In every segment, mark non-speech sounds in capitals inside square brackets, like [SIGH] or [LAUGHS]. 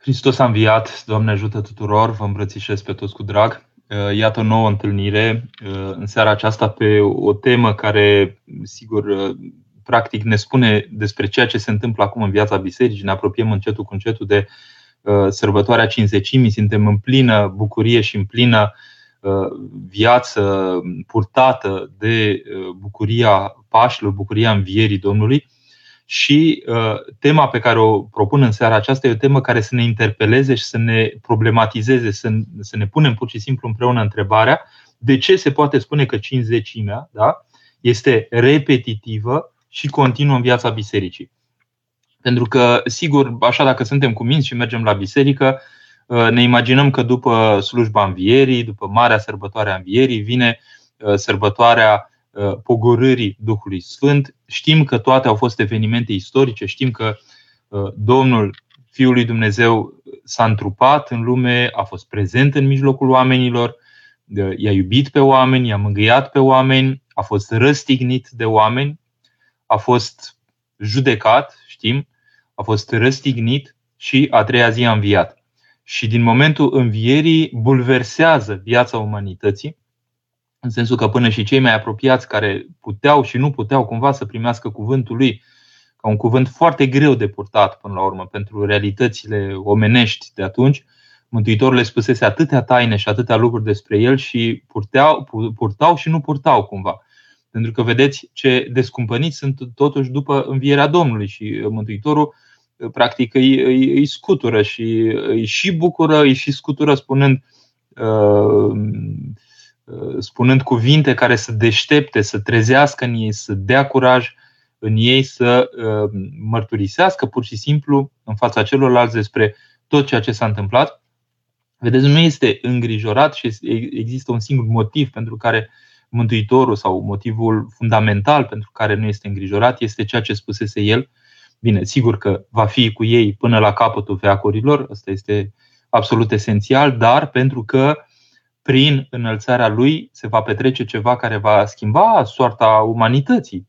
Hristos a înviat, Doamne ajută tuturor, vă îmbrățișez pe toți cu drag. Uh, iată o nouă întâlnire uh, în seara aceasta pe o temă care, sigur, uh, practic ne spune despre ceea ce se întâmplă acum în viața bisericii. Ne apropiem încetul cu încetul de sărbătoarea cinzecimii, suntem în plină bucurie și în plină viață purtată de bucuria Pașilor, bucuria învierii Domnului. Și uh, tema pe care o propun în seara aceasta e o temă care să ne interpeleze și să ne problematizeze, să, să ne punem pur și simplu împreună întrebarea de ce se poate spune că cinzecimea da, este repetitivă și continuă în viața bisericii. Pentru că, sigur, așa dacă suntem cu minți și mergem la biserică, uh, ne imaginăm că după slujba învierii, după marea sărbătoare a învierii, vine uh, sărbătoarea Uh, pogorârii Duhului Sfânt. Știm că toate au fost evenimente istorice, știm că uh, Domnul Fiul lui Dumnezeu s-a întrupat în lume, a fost prezent în mijlocul oamenilor, uh, i-a iubit pe oameni, i-a mângâiat pe oameni, a fost răstignit de oameni, a fost judecat, știm, a fost răstignit și a treia zi a înviat. Și din momentul învierii bulversează viața umanității în sensul că până și cei mai apropiați care puteau și nu puteau cumva să primească cuvântul lui ca un cuvânt foarte greu de purtat până la urmă pentru realitățile omenești de atunci, Mântuitorul le spusese atâtea taine și atâtea lucruri despre el și purteau, purtau și nu purtau cumva. Pentru că vedeți ce descumpăniți sunt totuși după învierea Domnului și Mântuitorul practic îi, îi, îi scutură și îi și bucură, îi și scutură spunând uh, Uh, spunând cuvinte care să deștepte, să trezească în ei, să dea curaj în ei să uh, mărturisească pur și simplu în fața celorlalți despre tot ceea ce s-a întâmplat. Vedeți, nu este îngrijorat și există un singur motiv pentru care Mântuitorul sau motivul fundamental pentru care nu este îngrijorat este ceea ce spusese el. Bine, sigur că va fi cu ei până la capătul veacurilor, asta este absolut esențial, dar pentru că prin înălțarea lui se va petrece ceva care va schimba soarta umanității.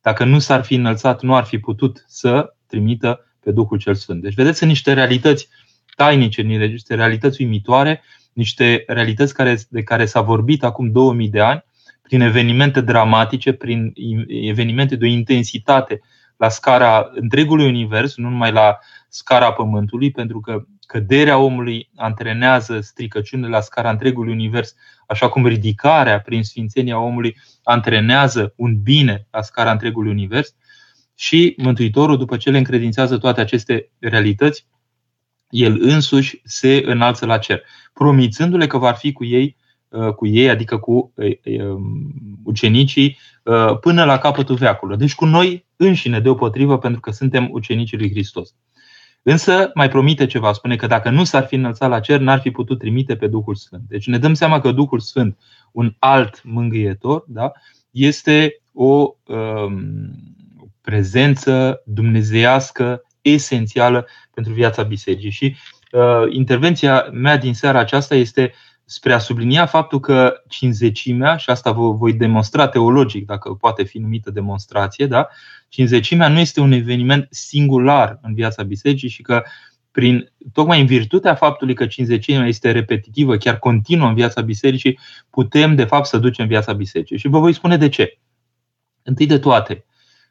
Dacă nu s-ar fi înălțat, nu ar fi putut să trimită pe Duhul cel Sfânt. Deci, vedeți, sunt niște realități tainice, niște realități uimitoare, niște realități care, de care s-a vorbit acum 2000 de ani, prin evenimente dramatice, prin evenimente de o intensitate la scara întregului univers, nu numai la scara Pământului, pentru că căderea omului antrenează stricăciune la scara întregului univers, așa cum ridicarea prin sfințenia omului antrenează un bine la scara întregului univers. Și Mântuitorul, după ce le încredințează toate aceste realități, el însuși se înalță la cer, promițându-le că va fi cu ei, uh, cu ei, adică cu uh, um, ucenicii, uh, până la capătul veacului. Deci cu noi înșine, deopotrivă, pentru că suntem ucenicii lui Hristos. Însă mai promite ceva, spune că dacă nu s-ar fi înălțat la cer, n-ar fi putut trimite pe Duhul Sfânt. Deci ne dăm seama că Duhul Sfânt, un alt mângâietor, da, este o um, prezență dumnezeiască esențială pentru viața bisericii. Și uh, intervenția mea din seara aceasta este spre a sublinia faptul că cinzecimea, și asta vă voi demonstra teologic, dacă poate fi numită demonstrație, da? cinzecimea nu este un eveniment singular în viața bisericii și că prin, tocmai în virtutea faptului că cinzecimea este repetitivă, chiar continuă în viața bisericii, putem de fapt să ducem viața bisericii. Și vă voi spune de ce. Întâi de toate,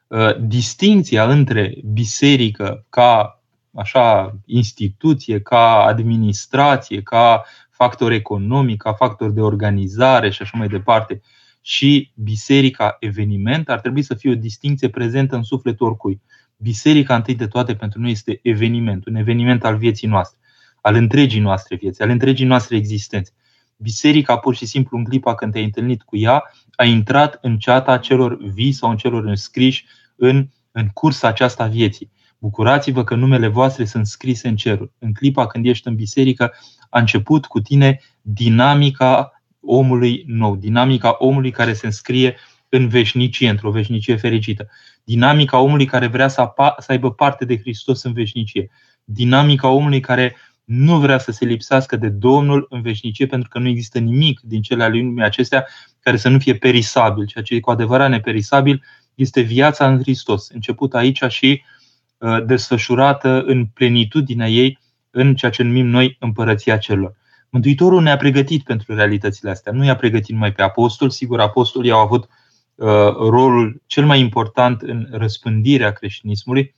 uh, distinția între biserică ca așa instituție, ca administrație, ca factor economic, ca factor de organizare și așa mai departe, și biserica eveniment ar trebui să fie o distinție prezentă în sufletul oricui. Biserica, întâi de toate, pentru noi este eveniment, un eveniment al vieții noastre, al întregii noastre vieți, al întregii noastre existențe. Biserica, pur și simplu, în clipa când te-ai întâlnit cu ea, a intrat în ceata celor vii sau în celor înscriși în, în cursa aceasta vieții. Bucurați-vă că numele voastre sunt scrise în ceruri. În clipa când ești în biserică, a început cu tine dinamica omului nou, dinamica omului care se înscrie în veșnicie, într-o veșnicie fericită, dinamica omului care vrea să, apa- să aibă parte de Hristos în veșnicie, dinamica omului care nu vrea să se lipsească de Domnul în veșnicie, pentru că nu există nimic din cele ale lumii acestea care să nu fie perisabil. Ceea ce e cu adevărat neperisabil este viața în Hristos, început aici și uh, desfășurată în plenitudinea ei în ceea ce numim noi împărăția celor. Mântuitorul ne-a pregătit pentru realitățile astea. Nu i-a pregătit numai pe apostol, sigur, apostolii au avut uh, rolul cel mai important în răspândirea creștinismului.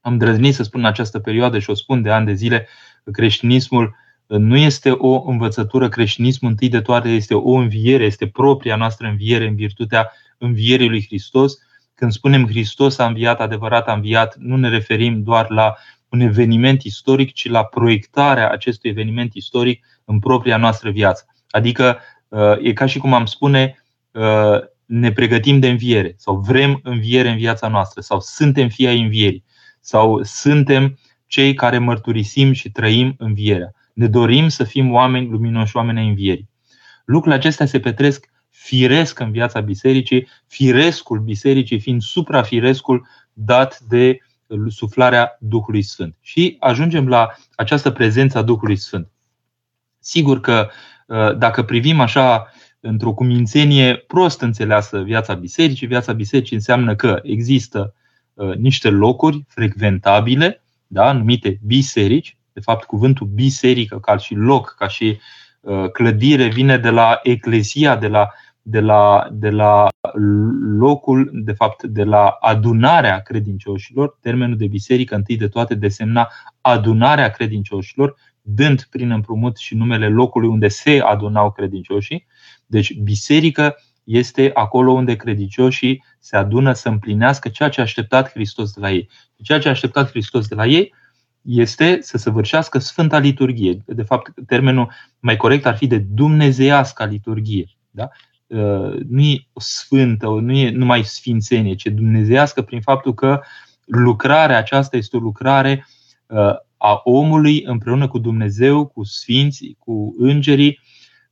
Am drăznit să spun în această perioadă și o spun de ani de zile că creștinismul nu este o învățătură, creștinismul întâi de toate este o înviere, este propria noastră înviere în virtutea învierii lui Hristos. Când spunem Hristos a înviat, adevărat a înviat, nu ne referim doar la un eveniment istoric, ci la proiectarea acestui eveniment istoric în propria noastră viață. Adică uh, e ca și cum am spune, uh, ne pregătim de înviere sau vrem înviere în viața noastră sau suntem fii ai învierii sau suntem cei care mărturisim și trăim învierea. Ne dorim să fim oameni luminoși, oameni ai învierii. Lucrurile acestea se petresc firesc în viața bisericii, firescul bisericii fiind suprafirescul dat de suflarea Duhului Sfânt. Și ajungem la această prezență a Duhului Sfânt. Sigur că uh, dacă privim așa într-o cumințenie prost înțeleasă viața bisericii, viața bisericii înseamnă că există uh, niște locuri frecventabile, da, numite biserici. De fapt, cuvântul biserică, ca și loc, ca și uh, clădire, vine de la eclesia, de la de la, de la locul, de fapt, de la adunarea credincioșilor. Termenul de biserică, întâi de toate, desemna adunarea credincioșilor, dând prin împrumut și numele locului unde se adunau credincioșii. Deci, biserică este acolo unde credincioșii se adună să împlinească ceea ce a așteptat Hristos de la ei. Ceea ce a așteptat Hristos de la ei este să săvârșească Sfânta Liturghie. De fapt, termenul mai corect ar fi de dumnezeiasca liturghie. Da? Uh, nu e sfântă, nu e numai sfințenie, ci dumnezească prin faptul că lucrarea aceasta este o lucrare uh, a omului împreună cu Dumnezeu, cu sfinții, cu îngerii.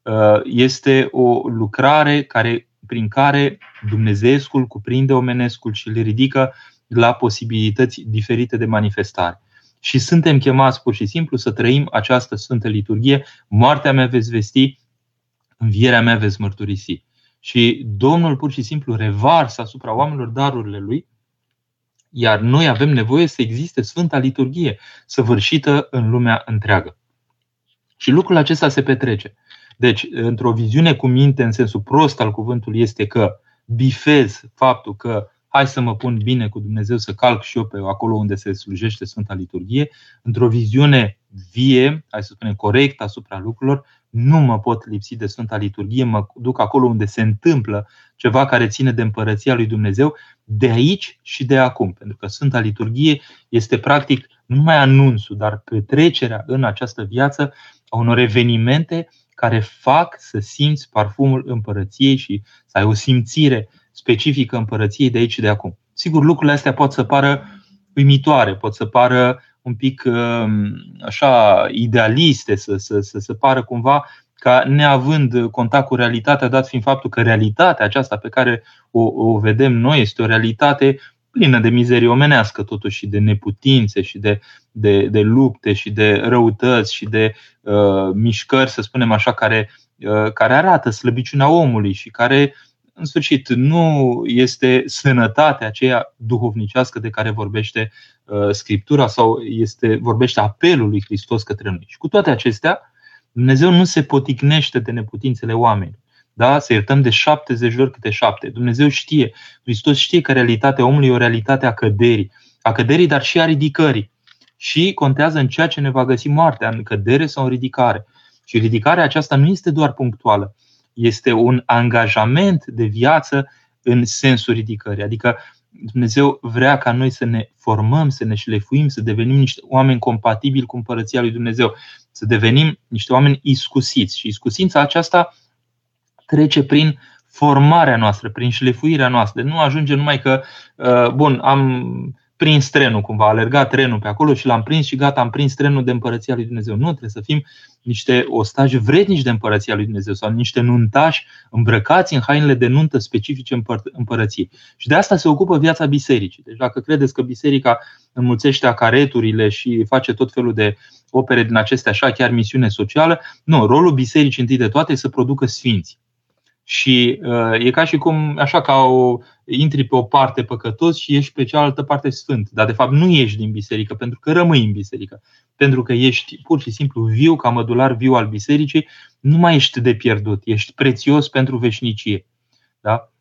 Uh, este o lucrare care, prin care Dumnezeescul cuprinde omenescul și le ridică la posibilități diferite de manifestare. Și suntem chemați pur și simplu să trăim această Sfântă Liturghie. Moartea mea veți vesti, învierea mea veți mărturisi și Domnul pur și simplu revarsă asupra oamenilor darurile Lui, iar noi avem nevoie să existe Sfânta Liturghie, săvârșită în lumea întreagă. Și lucrul acesta se petrece. Deci, într-o viziune cu minte, în sensul prost al cuvântului, este că bifez faptul că hai să mă pun bine cu Dumnezeu, să calc și eu pe acolo unde se slujește Sfânta Liturghie, într-o viziune vie, hai să spunem corect asupra lucrurilor, nu mă pot lipsi de Sfânta Liturghie, mă duc acolo unde se întâmplă ceva care ține de împărăția lui Dumnezeu, de aici și de acum. Pentru că Sfânta Liturghie este practic nu numai anunțul, dar petrecerea în această viață a unor evenimente care fac să simți parfumul împărăției și să ai o simțire specifică împărăției de aici și de acum. Sigur, lucrurile astea pot să pară uimitoare, pot să pară un pic um, așa idealiste, să, să, să se pară cumva ca neavând contact cu realitatea, dat fiind faptul că realitatea aceasta pe care o, o vedem noi este o realitate plină de mizerie omenească, totuși, și de neputințe, și de, de, de lupte, și de răutăți, și de uh, mișcări, să spunem așa, care, uh, care arată slăbiciunea omului și care în sfârșit, nu este sănătatea aceea duhovnicească de care vorbește uh, Scriptura sau este, vorbește apelul lui Hristos către noi. Și cu toate acestea, Dumnezeu nu se poticnește de neputințele oamenilor. Da? Să iertăm de 70 de ori câte șapte. Dumnezeu știe, Hristos știe că realitatea omului e o realitate a căderii. A căderii, dar și a ridicării. Și contează în ceea ce ne va găsi moartea, în cădere sau în ridicare. Și ridicarea aceasta nu este doar punctuală este un angajament de viață în sensul ridicării. Adică Dumnezeu vrea ca noi să ne formăm, să ne șlefuim, să devenim niște oameni compatibili cu împărăția lui Dumnezeu, să devenim niște oameni iscusiți. Și iscusința aceasta trece prin formarea noastră, prin șlefuirea noastră. Nu ajunge numai că, uh, bun, am prins trenul cumva, a alergat trenul pe acolo și l-am prins și gata, am prins trenul de împărăția lui Dumnezeu. Nu, trebuie să fim niște ostași vrednici de împărăția lui Dumnezeu sau niște nuntași îmbrăcați în hainele de nuntă specifice împărăției. Și de asta se ocupă viața bisericii. Deci dacă credeți că biserica înmulțește acareturile și face tot felul de opere din acestea așa, chiar misiune socială, nu, rolul bisericii întâi de toate e să producă sfinți. Și uh, e ca și cum, așa ca o, intri pe o parte păcătos și ești pe cealaltă parte sfânt. Dar de fapt nu ești din biserică pentru că rămâi în biserică. Pentru că ești pur și simplu viu, ca mădular viu al bisericii, nu mai ești de pierdut, ești prețios pentru veșnicie. Da?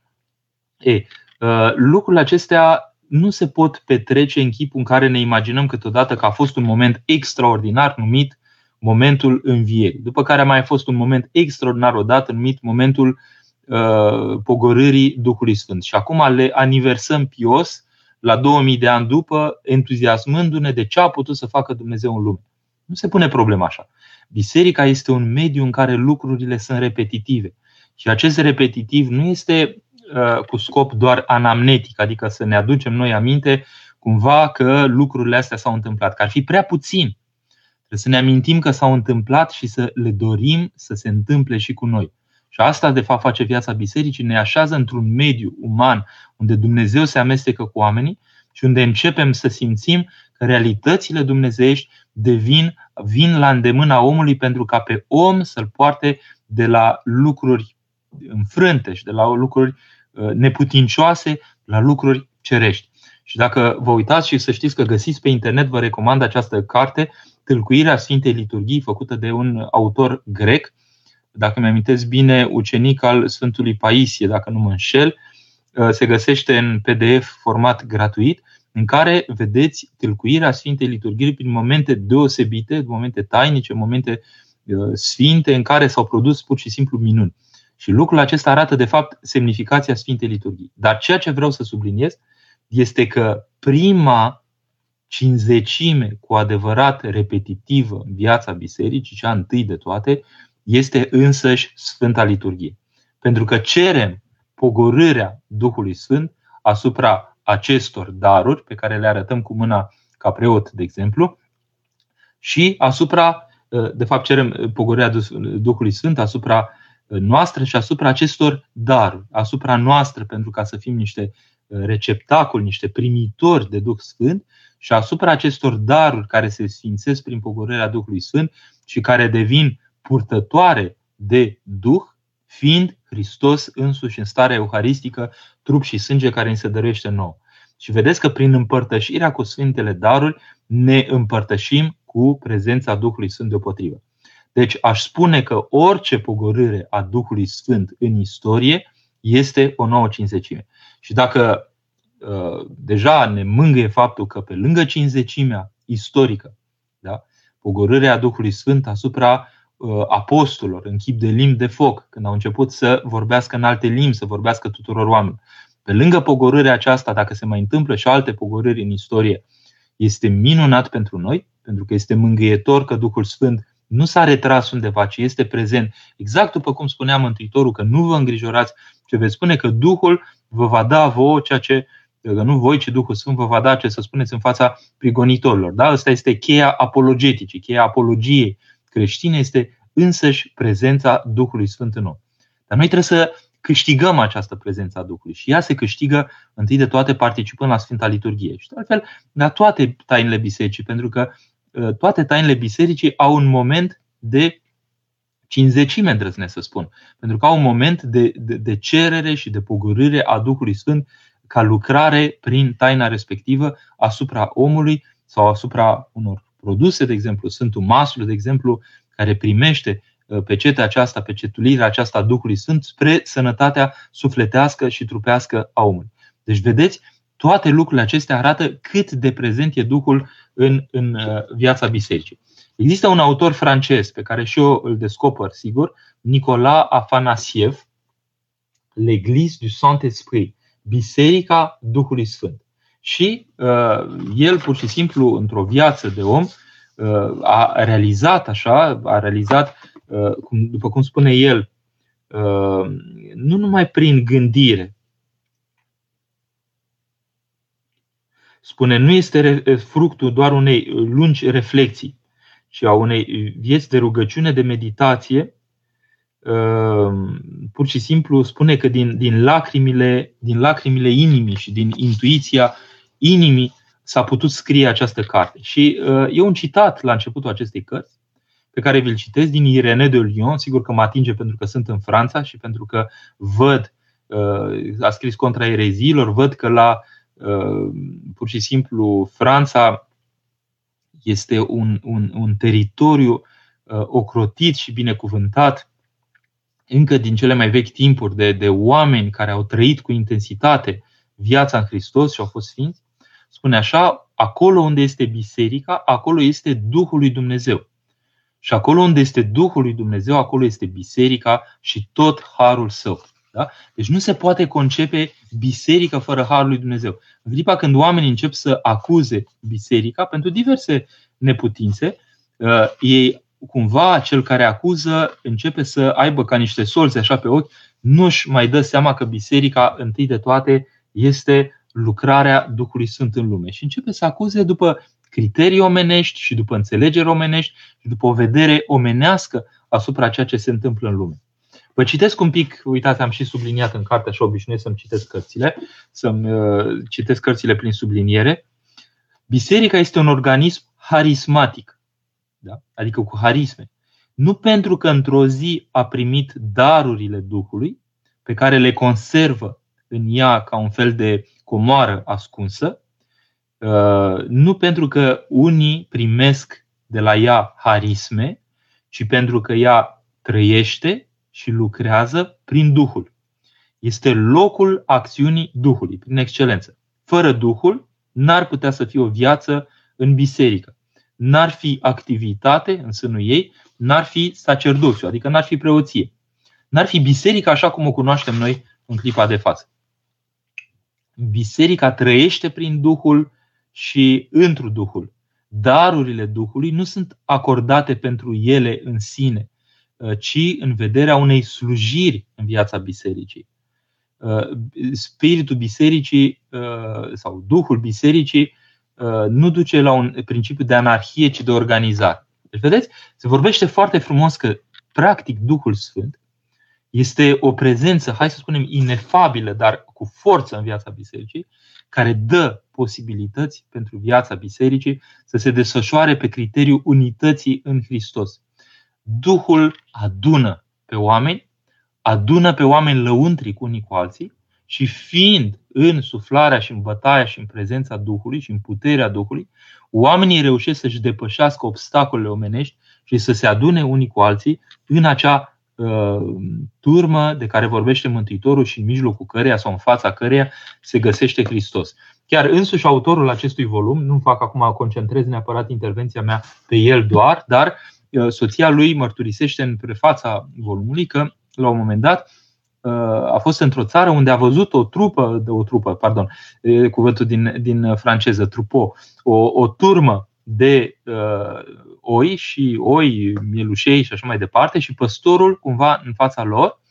E, uh, lucrurile acestea nu se pot petrece în chipul în care ne imaginăm câteodată că a fost un moment extraordinar numit momentul învierii. După care a mai fost un moment extraordinar odată numit momentul uh, pogorârii Duhului Sfânt. Și acum le aniversăm pios la 2000 de ani după, entuziasmându-ne de ce a putut să facă Dumnezeu în lume. Nu se pune problema așa. Biserica este un mediu în care lucrurile sunt repetitive. Și acest repetitiv nu este uh, cu scop doar anamnetic, adică să ne aducem noi aminte cumva că lucrurile astea s-au întâmplat, că ar fi prea puțin. Trebuie să ne amintim că s-au întâmplat și să le dorim să se întâmple și cu noi. Și asta, de fapt, face viața bisericii, ne așează într-un mediu uman unde Dumnezeu se amestecă cu oamenii și unde începem să simțim că realitățile dumnezeiești devin, vin la îndemâna omului pentru ca pe om să-l poarte de la lucruri înfrânte și de la lucruri uh, neputincioase la lucruri cerești. Și dacă vă uitați și să știți că găsiți pe internet, vă recomand această carte, Tâlcuirea Sfintei Liturghii, făcută de un autor grec, dacă mi-amintesc bine, ucenic al Sfântului Paisie, dacă nu mă înșel, uh, se găsește în PDF format gratuit, în care vedeți tâlcuirea Sfintei Liturghii prin momente deosebite, momente tainice, momente uh, sfinte în care s-au produs pur și simplu minuni. Și lucrul acesta arată, de fapt, semnificația Sfintei Liturghii. Dar ceea ce vreau să subliniez este că prima cinzecime cu adevărat repetitivă în viața bisericii, cea întâi de toate, este însăși Sfânta Liturghie. Pentru că cerem pogorârea Duhului Sfânt asupra acestor daruri pe care le arătăm cu mâna ca preot, de exemplu, și asupra, de fapt cerem pogorârea Duhului Sfânt asupra noastră și asupra acestor daruri, asupra noastră pentru ca să fim niște receptacoli, niște primitori de Duh Sfânt și asupra acestor daruri care se sfințesc prin pogorârea Duhului Sfânt și care devin purtătoare de Duh, fiind Hristos însuși în starea euharistică, trup și sânge care îi se dăruiește nou. Și vedeți că prin împărtășirea cu Sfintele Daruri ne împărtășim cu prezența Duhului Sfânt deopotrivă. Deci aș spune că orice pogorâre a Duhului Sfânt în istorie este o nouă cinzecime. Și dacă uh, deja ne mângâie faptul că pe lângă cinzecimea istorică, da, pogorârea Duhului Sfânt asupra uh, apostolilor în chip de limbi de foc, când au început să vorbească în alte limbi, să vorbească tuturor oamenilor. Pe lângă pogorârea aceasta, dacă se mai întâmplă și alte pogorâri în istorie, este minunat pentru noi, pentru că este mângâietor că Duhul Sfânt nu s-a retras undeva, ci este prezent. Exact după cum spunea Mântuitorul, că nu vă îngrijorați, ce veți spune că Duhul vă va da vouă ceea ce, că nu voi, ci Duhul Sfânt vă va da ce să spuneți în fața prigonitorilor. Da? Asta este cheia apologeticii, cheia apologiei creștine este însăși prezența Duhului Sfânt în om. Dar noi trebuie să câștigăm această prezență a Duhului și ea se câștigă întâi de toate participând la Sfânta Liturghie și de altfel la toate tainele bisericii, pentru că ă, toate tainele bisericii au un moment de cinzecime, îndrăznesc să spun, pentru că au un moment de, de, de cerere și de pogorâre a Duhului Sfânt ca lucrare prin taina respectivă asupra omului sau asupra unor produse, de exemplu, Sfântul Masului, de exemplu, care primește uh, pe cetea aceasta, pe cetulirea aceasta a Duhului Sfânt spre sănătatea sufletească și trupească a omului. Deci, vedeți, toate lucrurile acestea arată cât de prezent e Duhul în, în uh, viața bisericii. Există un autor francez pe care și eu îl descoper, sigur, Nicolas Afanasiev, L'Église du Saint-Esprit, Biserica Duhului Sfânt. Și uh, el, pur și simplu, într-o viață de om, uh, a realizat așa, a realizat, uh, cum, după cum spune el, uh, nu numai prin gândire. Spune, nu este fructul doar unei lungi reflexii, ci a unei vieți de rugăciune, de meditație, uh, pur și simplu spune că din, din, lacrimile, din lacrimile inimii și din intuiția inimii s-a putut scrie această carte. Și uh, e un citat la începutul acestei cărți, pe care vi-l citesc din Irene de Lyon. Sigur că mă atinge pentru că sunt în Franța și pentru că văd, a scris contra ereziilor, văd că la pur și simplu Franța este un, un, un teritoriu ocrotit și binecuvântat încă din cele mai vechi timpuri de, de oameni care au trăit cu intensitate viața în Hristos și au fost sfinți, spune așa, acolo unde este biserica, acolo este Duhul lui Dumnezeu. Și acolo unde este Duhul lui Dumnezeu, acolo este biserica și tot harul său. Da? Deci nu se poate concepe biserica fără harul lui Dumnezeu. În clipa când oamenii încep să acuze biserica pentru diverse neputințe, uh, ei cumva cel care acuză începe să aibă ca niște solți așa pe ochi, nu-și mai dă seama că biserica, întâi de toate, este lucrarea Duhului Sfânt în lume. Și începe să acuze după criterii omenești și după înțelegeri omenești și după o vedere omenească asupra ceea ce se întâmplă în lume. Vă citesc un pic, uitați, am și subliniat în carte, așa obișnuiesc să-mi citesc cărțile, să-mi uh, citesc cărțile prin subliniere. Biserica este un organism harismatic, da? adică cu harisme. Nu pentru că într-o zi a primit darurile Duhului, pe care le conservă în ea ca un fel de comoară ascunsă, uh, nu pentru că unii primesc de la ea harisme, ci pentru că ea trăiește și lucrează prin Duhul. Este locul acțiunii Duhului, prin excelență. Fără Duhul, n-ar putea să fie o viață în biserică. N-ar fi activitate în sânul ei, n-ar fi sacerdociu, adică n-ar fi preoție. N-ar fi biserica așa cum o cunoaștem noi în clipa de față biserica trăiește prin Duhul și întru Duhul. Darurile Duhului nu sunt acordate pentru ele în sine, uh, ci în vederea unei slujiri în viața bisericii. Uh, spiritul bisericii uh, sau Duhul bisericii nu duce la un principiu de anarhie, ci de organizare. Deci, vedeți, se vorbește foarte frumos că, practic, Duhul Sfânt este o prezență, hai să spunem, inefabilă, dar cu forță în viața bisericii, care dă posibilități pentru viața bisericii să se desfășoare pe criteriul unității în Hristos. Duhul adună pe oameni, adună pe oameni lăuntri cu unii cu alții și fiind în suflarea și în bătaia și în prezența Duhului și în puterea Duhului, oamenii reușesc să-și depășească obstacolele omenești și să se adune unii cu alții în acea Uh, turmă de care vorbește Mântuitorul și în mijlocul căreia sau în fața căreia se găsește Hristos. Chiar însuși autorul acestui volum, nu fac acum concentrez neapărat intervenția mea pe el doar, dar uh, soția lui mărturisește în prefața volumului că la un moment dat uh, a fost într-o țară unde a văzut o trupă, o trupă, pardon, cuvântul din, din franceză, trupo, o, o turmă de uh, oi și oi, mielușei și așa mai departe și păstorul cumva în fața lor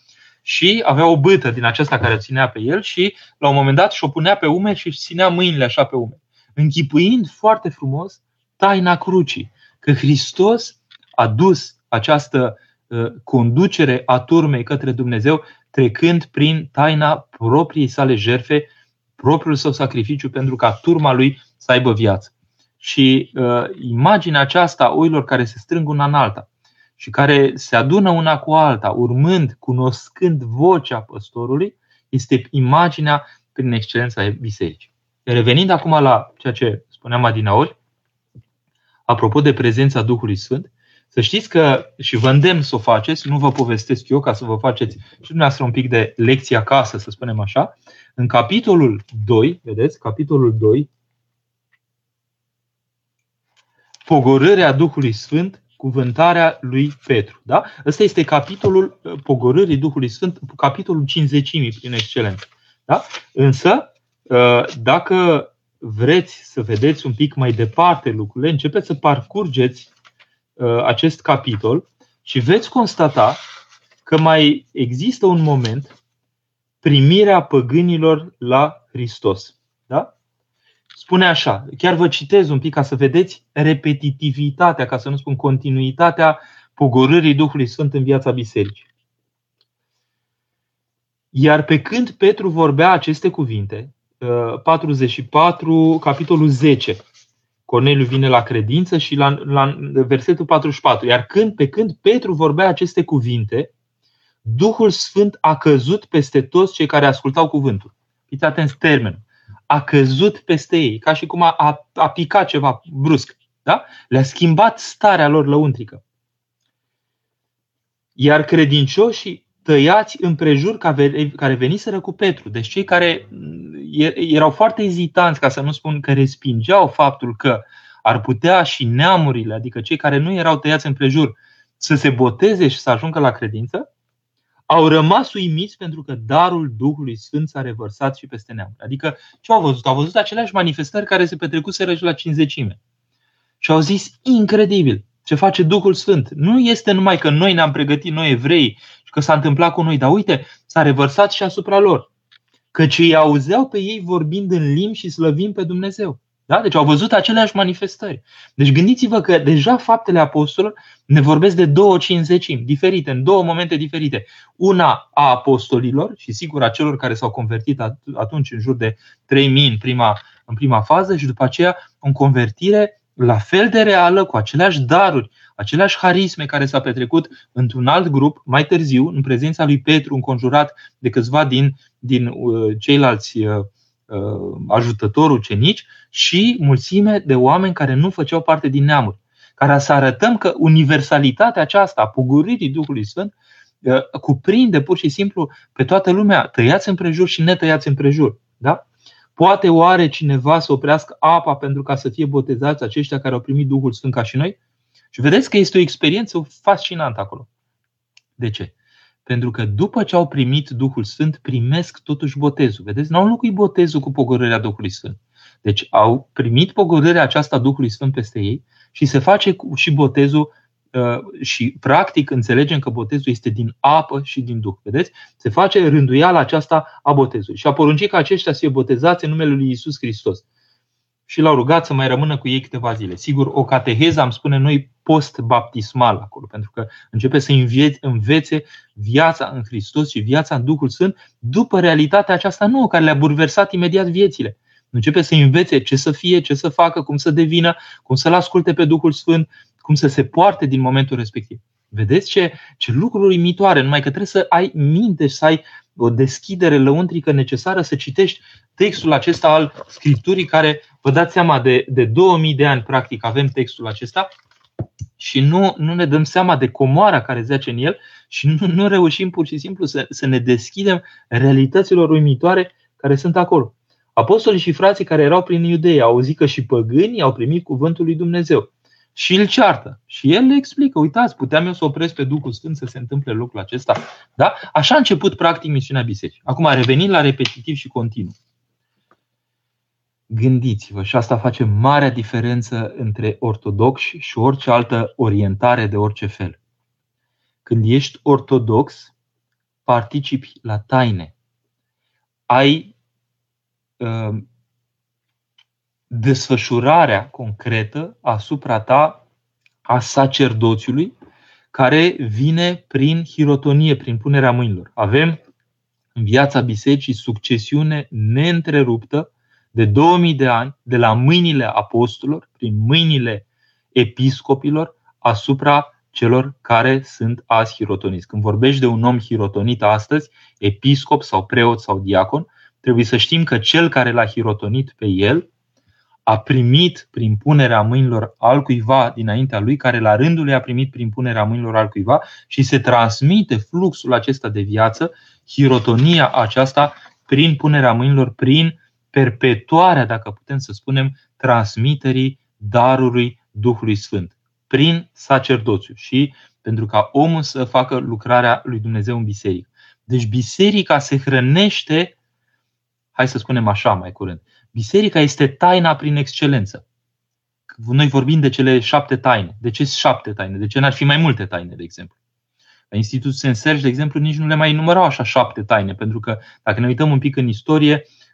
și avea o bâtă din aceasta care ținea pe el și la un moment dat și-o punea pe umeri și își ținea mâinile așa pe umeri, închipuind foarte frumos taina crucii, că Hristos a dus această uh, conducere a turmei către Dumnezeu trecând prin taina propriei sale jerfe, propriul său sacrificiu pentru ca turma lui să aibă viață. Și uh, imaginea aceasta a oilor care se strâng una în alta și care se adună una cu alta, urmând, cunoscând vocea păstorului, este imaginea prin excelența bisericii. Revenind acum la ceea ce spuneam adinaori, apropo de prezența Duhului Sfânt, să știți că, și vă îndemn să o faceți, nu vă povestesc eu ca să vă faceți și dumneavoastră un pic de lecție acasă, să spunem așa, în capitolul 2, vedeți, capitolul 2, pogorârea Duhului Sfânt, cuvântarea lui Petru. Da? Ăsta este capitolul uh, pogorârii Duhului Sfânt, capitolul 50 prin excelență. Da? Însă, uh, dacă vreți să vedeți un pic mai departe lucrurile, începeți să parcurgeți uh, acest capitol și veți constata că mai există un moment primirea păgânilor la Hristos. Da? spune așa, chiar vă citez un pic ca să vedeți repetitivitatea, ca să nu spun continuitatea pogorârii Duhului Sfânt în viața bisericii. Iar pe când Petru vorbea aceste cuvinte, 44, uh, capitolul 10, Corneliu vine la credință și la, la versetul 44. Iar când, pe când Petru vorbea aceste cuvinte, Duhul Sfânt a căzut peste toți cei care ascultau cuvântul. Fiți atenți termenul. A căzut peste ei, ca și cum a, a, a picat ceva brusc. Da? Le-a schimbat starea lor lăuntrică. Iar credincioșii tăiați împrejur care veniseră cu Petru. Deci cei care mm, erau foarte ezitanți, ca să nu spun că respingeau faptul că ar putea și neamurile, adică cei care nu erau tăiați împrejur, să se boteze și să ajungă la credință, au rămas uimiți pentru că darul Duhului Sfânt s-a revărsat și peste neamuri. Adică ce au văzut? Au văzut aceleași manifestări care se petrecuseră și la cinzecime. Și au zis, incredibil, ce face Duhul Sfânt. Nu este numai că noi ne-am pregătit, noi evrei, și că s-a întâmplat cu noi, dar uite, s-a revărsat și asupra lor. Căci ei auzeau pe ei vorbind în limbi și slăvind pe Dumnezeu. Da? Deci au văzut aceleași manifestări. Deci gândiți-vă că deja faptele apostolilor ne vorbesc de două cinzecimi diferite, în două momente diferite. Una a apostolilor și sigur a celor care s-au convertit atunci în jur de 3000 în prima, în prima fază și după aceea în convertire la fel de reală, cu aceleași daruri, aceleași harisme care s-a petrecut într-un alt grup mai târziu, în prezența lui Petru, înconjurat de câțiva din, din uh, ceilalți uh, uh, ajutători ucenici și mulțime de oameni care nu făceau parte din neamuri. Care să arătăm că universalitatea aceasta a puguririi Duhului Sfânt uh, cuprinde pur și simplu pe toată lumea, tăiați împrejur și netăiați împrejur. Da? Poate oare cineva să oprească apa pentru ca să fie botezați aceștia care au primit Duhul Sfânt ca și noi? Și vedeți că este o experiență fascinantă acolo. De ce? Pentru că după ce au primit Duhul Sfânt, primesc totuși botezul. Vedeți? Nu au înlocuit botezul cu pogorârea Duhului Sfânt. Deci au primit pogorârea aceasta Duhului Sfânt peste ei și se face și botezul Uh, și practic înțelegem că botezul este din apă și din Duh. Vedeți? Se face rânduiala aceasta a botezului. Și a poruncit ca aceștia să fie botezați în numele lui Isus Hristos. Și l-au rugat să mai rămână cu ei câteva zile. Sigur, o cateheză, am spune noi, post-baptismal acolo, pentru că începe să învețe viața în Hristos și viața în Duhul Sfânt după realitatea aceasta nouă, care le-a burversat imediat viețile. Începe să învețe ce să fie, ce să facă, cum să devină, cum să-L asculte pe Duhul Sfânt, cum să se poarte din momentul respectiv. Vedeți ce, ce lucruri uimitoare, numai că trebuie să ai minte și să ai o deschidere lăuntrică necesară să citești textul acesta al Scripturii, care vă dați seama de, de 2000 de ani, practic, avem textul acesta și nu, nu ne dăm seama de comoara care zace în el și nu, nu reușim pur și simplu să, să ne deschidem realităților uimitoare care sunt acolo. Apostolii și frații care erau prin Iudeia au zis că și păgânii au primit cuvântul lui Dumnezeu și îl ceartă. Și el le explică, uitați, puteam eu să opresc pe Duhul Sfânt să se întâmple lucrul acesta. Da? Așa a început practic misiunea bisericii. Acum, revenind la repetitiv și continuu. Gândiți-vă, și asta face marea diferență între ortodoxi și orice altă orientare de orice fel. Când ești ortodox, participi la taine. Ai uh, desfășurarea concretă asupra ta a sacerdoțiului care vine prin hirotonie, prin punerea mâinilor. Avem în viața bisericii succesiune neîntreruptă de 2000 de ani de la mâinile apostolilor, prin mâinile episcopilor asupra celor care sunt azi hirotoniți. Când vorbești de un om hirotonit astăzi, episcop sau preot sau diacon, trebuie să știm că cel care l-a hirotonit pe el a primit prin punerea mâinilor al cuiva dinaintea lui, care la rândul lui a primit prin punerea mâinilor al cuiva și se transmite fluxul acesta de viață, hirotonia aceasta, prin punerea mâinilor, prin perpetuarea, dacă putem să spunem, transmiterii darului Duhului Sfânt, prin sacerdoțiu și pentru ca omul să facă lucrarea lui Dumnezeu în biserică. Deci biserica se hrănește, hai să spunem așa mai curând, Biserica este taina prin excelență. Noi vorbim de cele șapte taine. De ce șapte taine? De ce n-ar fi mai multe taine, de exemplu? La Institutul Saint Serge, de exemplu, nici nu le mai numărau așa șapte taine, pentru că dacă ne uităm un pic în istorie, uh,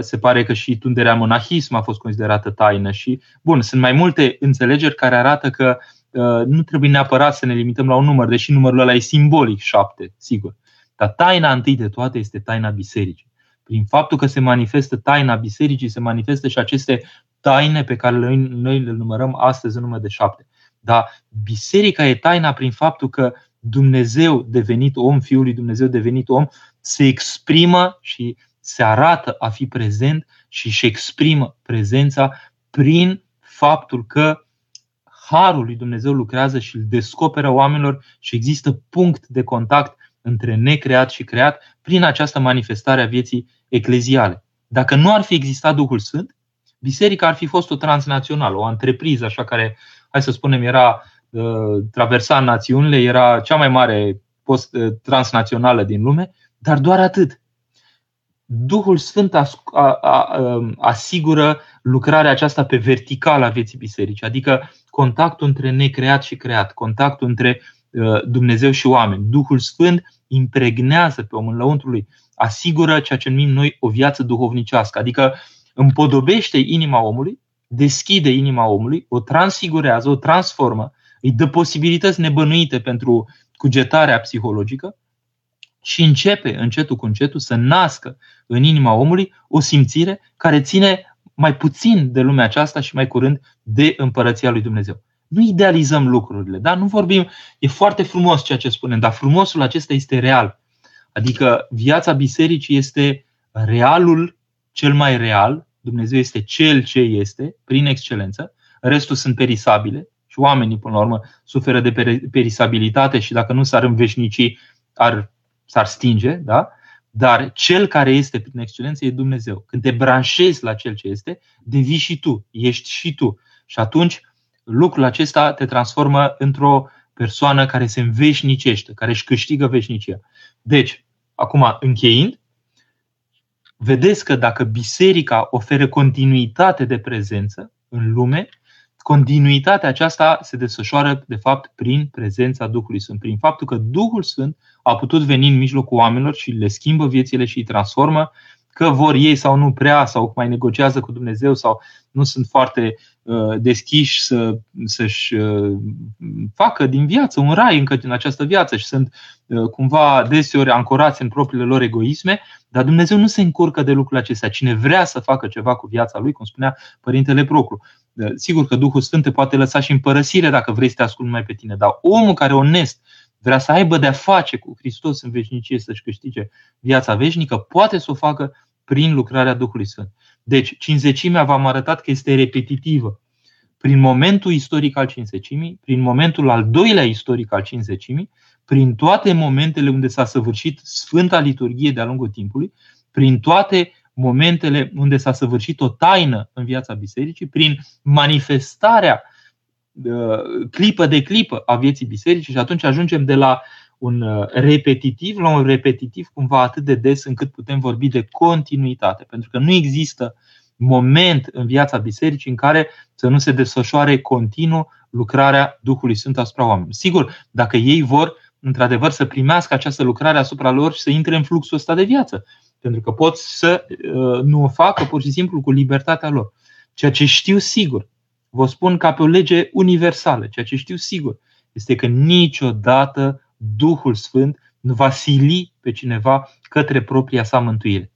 se pare că și tunderea monahism a fost considerată taină și, bun, sunt mai multe înțelegeri care arată că uh, nu trebuie neapărat să ne limităm la un număr, deși numărul ăla e simbolic, șapte, sigur. Dar taina întâi de toate este taina bisericii. Prin faptul că se manifestă taina bisericii, se manifestă și aceste taine pe care noi le numărăm astăzi în număr de șapte. Dar biserica e taina prin faptul că Dumnezeu devenit om, Fiul lui Dumnezeu devenit om, se exprimă și se arată a fi prezent și își exprimă prezența prin faptul că harul lui Dumnezeu lucrează și îl descoperă oamenilor și există punct de contact între necreat și creat prin această manifestare a vieții ecleziale. Dacă nu ar fi existat Duhul Sfânt, biserica ar fi fost o transnațională, o întrepriză așa care, hai să spunem, era uh, traversa națiunile, era cea mai mare post uh, transnațională din lume, dar doar atât. Duhul Sfânt um, asigură lucrarea aceasta pe verticală a vieții bisericii, adică contactul între necreat și creat, contactul între uh, Dumnezeu și oameni. Duhul Sfânt impregnează pe om în lăuntru lui, asigură ceea ce numim noi o viață duhovnicească, adică împodobește inima omului, deschide inima omului, o transfigurează, o transformă, îi dă posibilități nebănuite pentru cugetarea psihologică și începe încetul cu încetul să nască în inima omului o simțire care ține mai puțin de lumea aceasta și mai curând de împărăția lui Dumnezeu. Nu idealizăm lucrurile, da? Nu vorbim, e foarte frumos ceea ce spunem, dar frumosul acesta este real. Adică viața bisericii este realul cel mai real, Dumnezeu este cel ce este, prin excelență, restul sunt perisabile și oamenii, până la urmă, suferă de perisabilitate și dacă nu s-ar înveșnici, ar, s-ar stinge, da? Dar cel care este prin excelență e Dumnezeu. Când te branșezi la cel ce este, devii și tu, ești și tu. Și atunci lucrul acesta te transformă într-o persoană care se înveșnicește, care își câștigă veșnicia. Deci, acum încheind, vedeți că dacă biserica oferă continuitate de prezență în lume, continuitatea aceasta se desfășoară, de fapt, prin prezența Duhului Sfânt, prin faptul că Duhul Sfânt a putut veni în mijlocul oamenilor și le schimbă viețile și îi transformă, că vor ei sau nu prea, sau mai negociază cu Dumnezeu, sau nu sunt foarte uh, deschiși să, să-și uh, facă din viață un rai încă din această viață și sunt uh, cumva deseori ancorați în propriile lor egoisme, dar Dumnezeu nu se încurcă de lucrurile acestea. Cine vrea să facă ceva cu viața lui, cum spunea Părintele Proclu, sigur că Duhul Sfânt te poate lăsa și în părăsire dacă vrei să te asculti mai pe tine, dar omul care onest vrea să aibă de-a face cu Hristos în veșnicie, să-și câștige viața veșnică, poate să o facă prin lucrarea Duhului Sfânt. Deci, cinzecimea v-am arătat că este repetitivă. Prin momentul istoric al cinzecimii, prin momentul al doilea istoric al cinzecimii, prin toate momentele unde s-a săvârșit Sfânta Liturghie de-a lungul timpului, prin toate momentele unde s-a săvârșit o taină în viața bisericii, prin manifestarea uh, clipă de clipă a vieții bisericii și atunci ajungem de la un uh, repetitiv la un repetitiv cumva atât de des încât putem vorbi de continuitate. Pentru că nu există moment în viața bisericii în care să nu se desfășoare continuu lucrarea Duhului Sfânt asupra oamenilor. Sigur, dacă ei vor într-adevăr să primească această lucrare asupra lor și să intre în fluxul ăsta de viață. Pentru că pot să uh, nu o facă pur și simplu cu libertatea lor. Ceea ce știu sigur, vă spun ca pe o lege universală, ceea ce știu sigur, este că niciodată Duhul Sfânt nu va sili pe cineva către propria sa mântuire.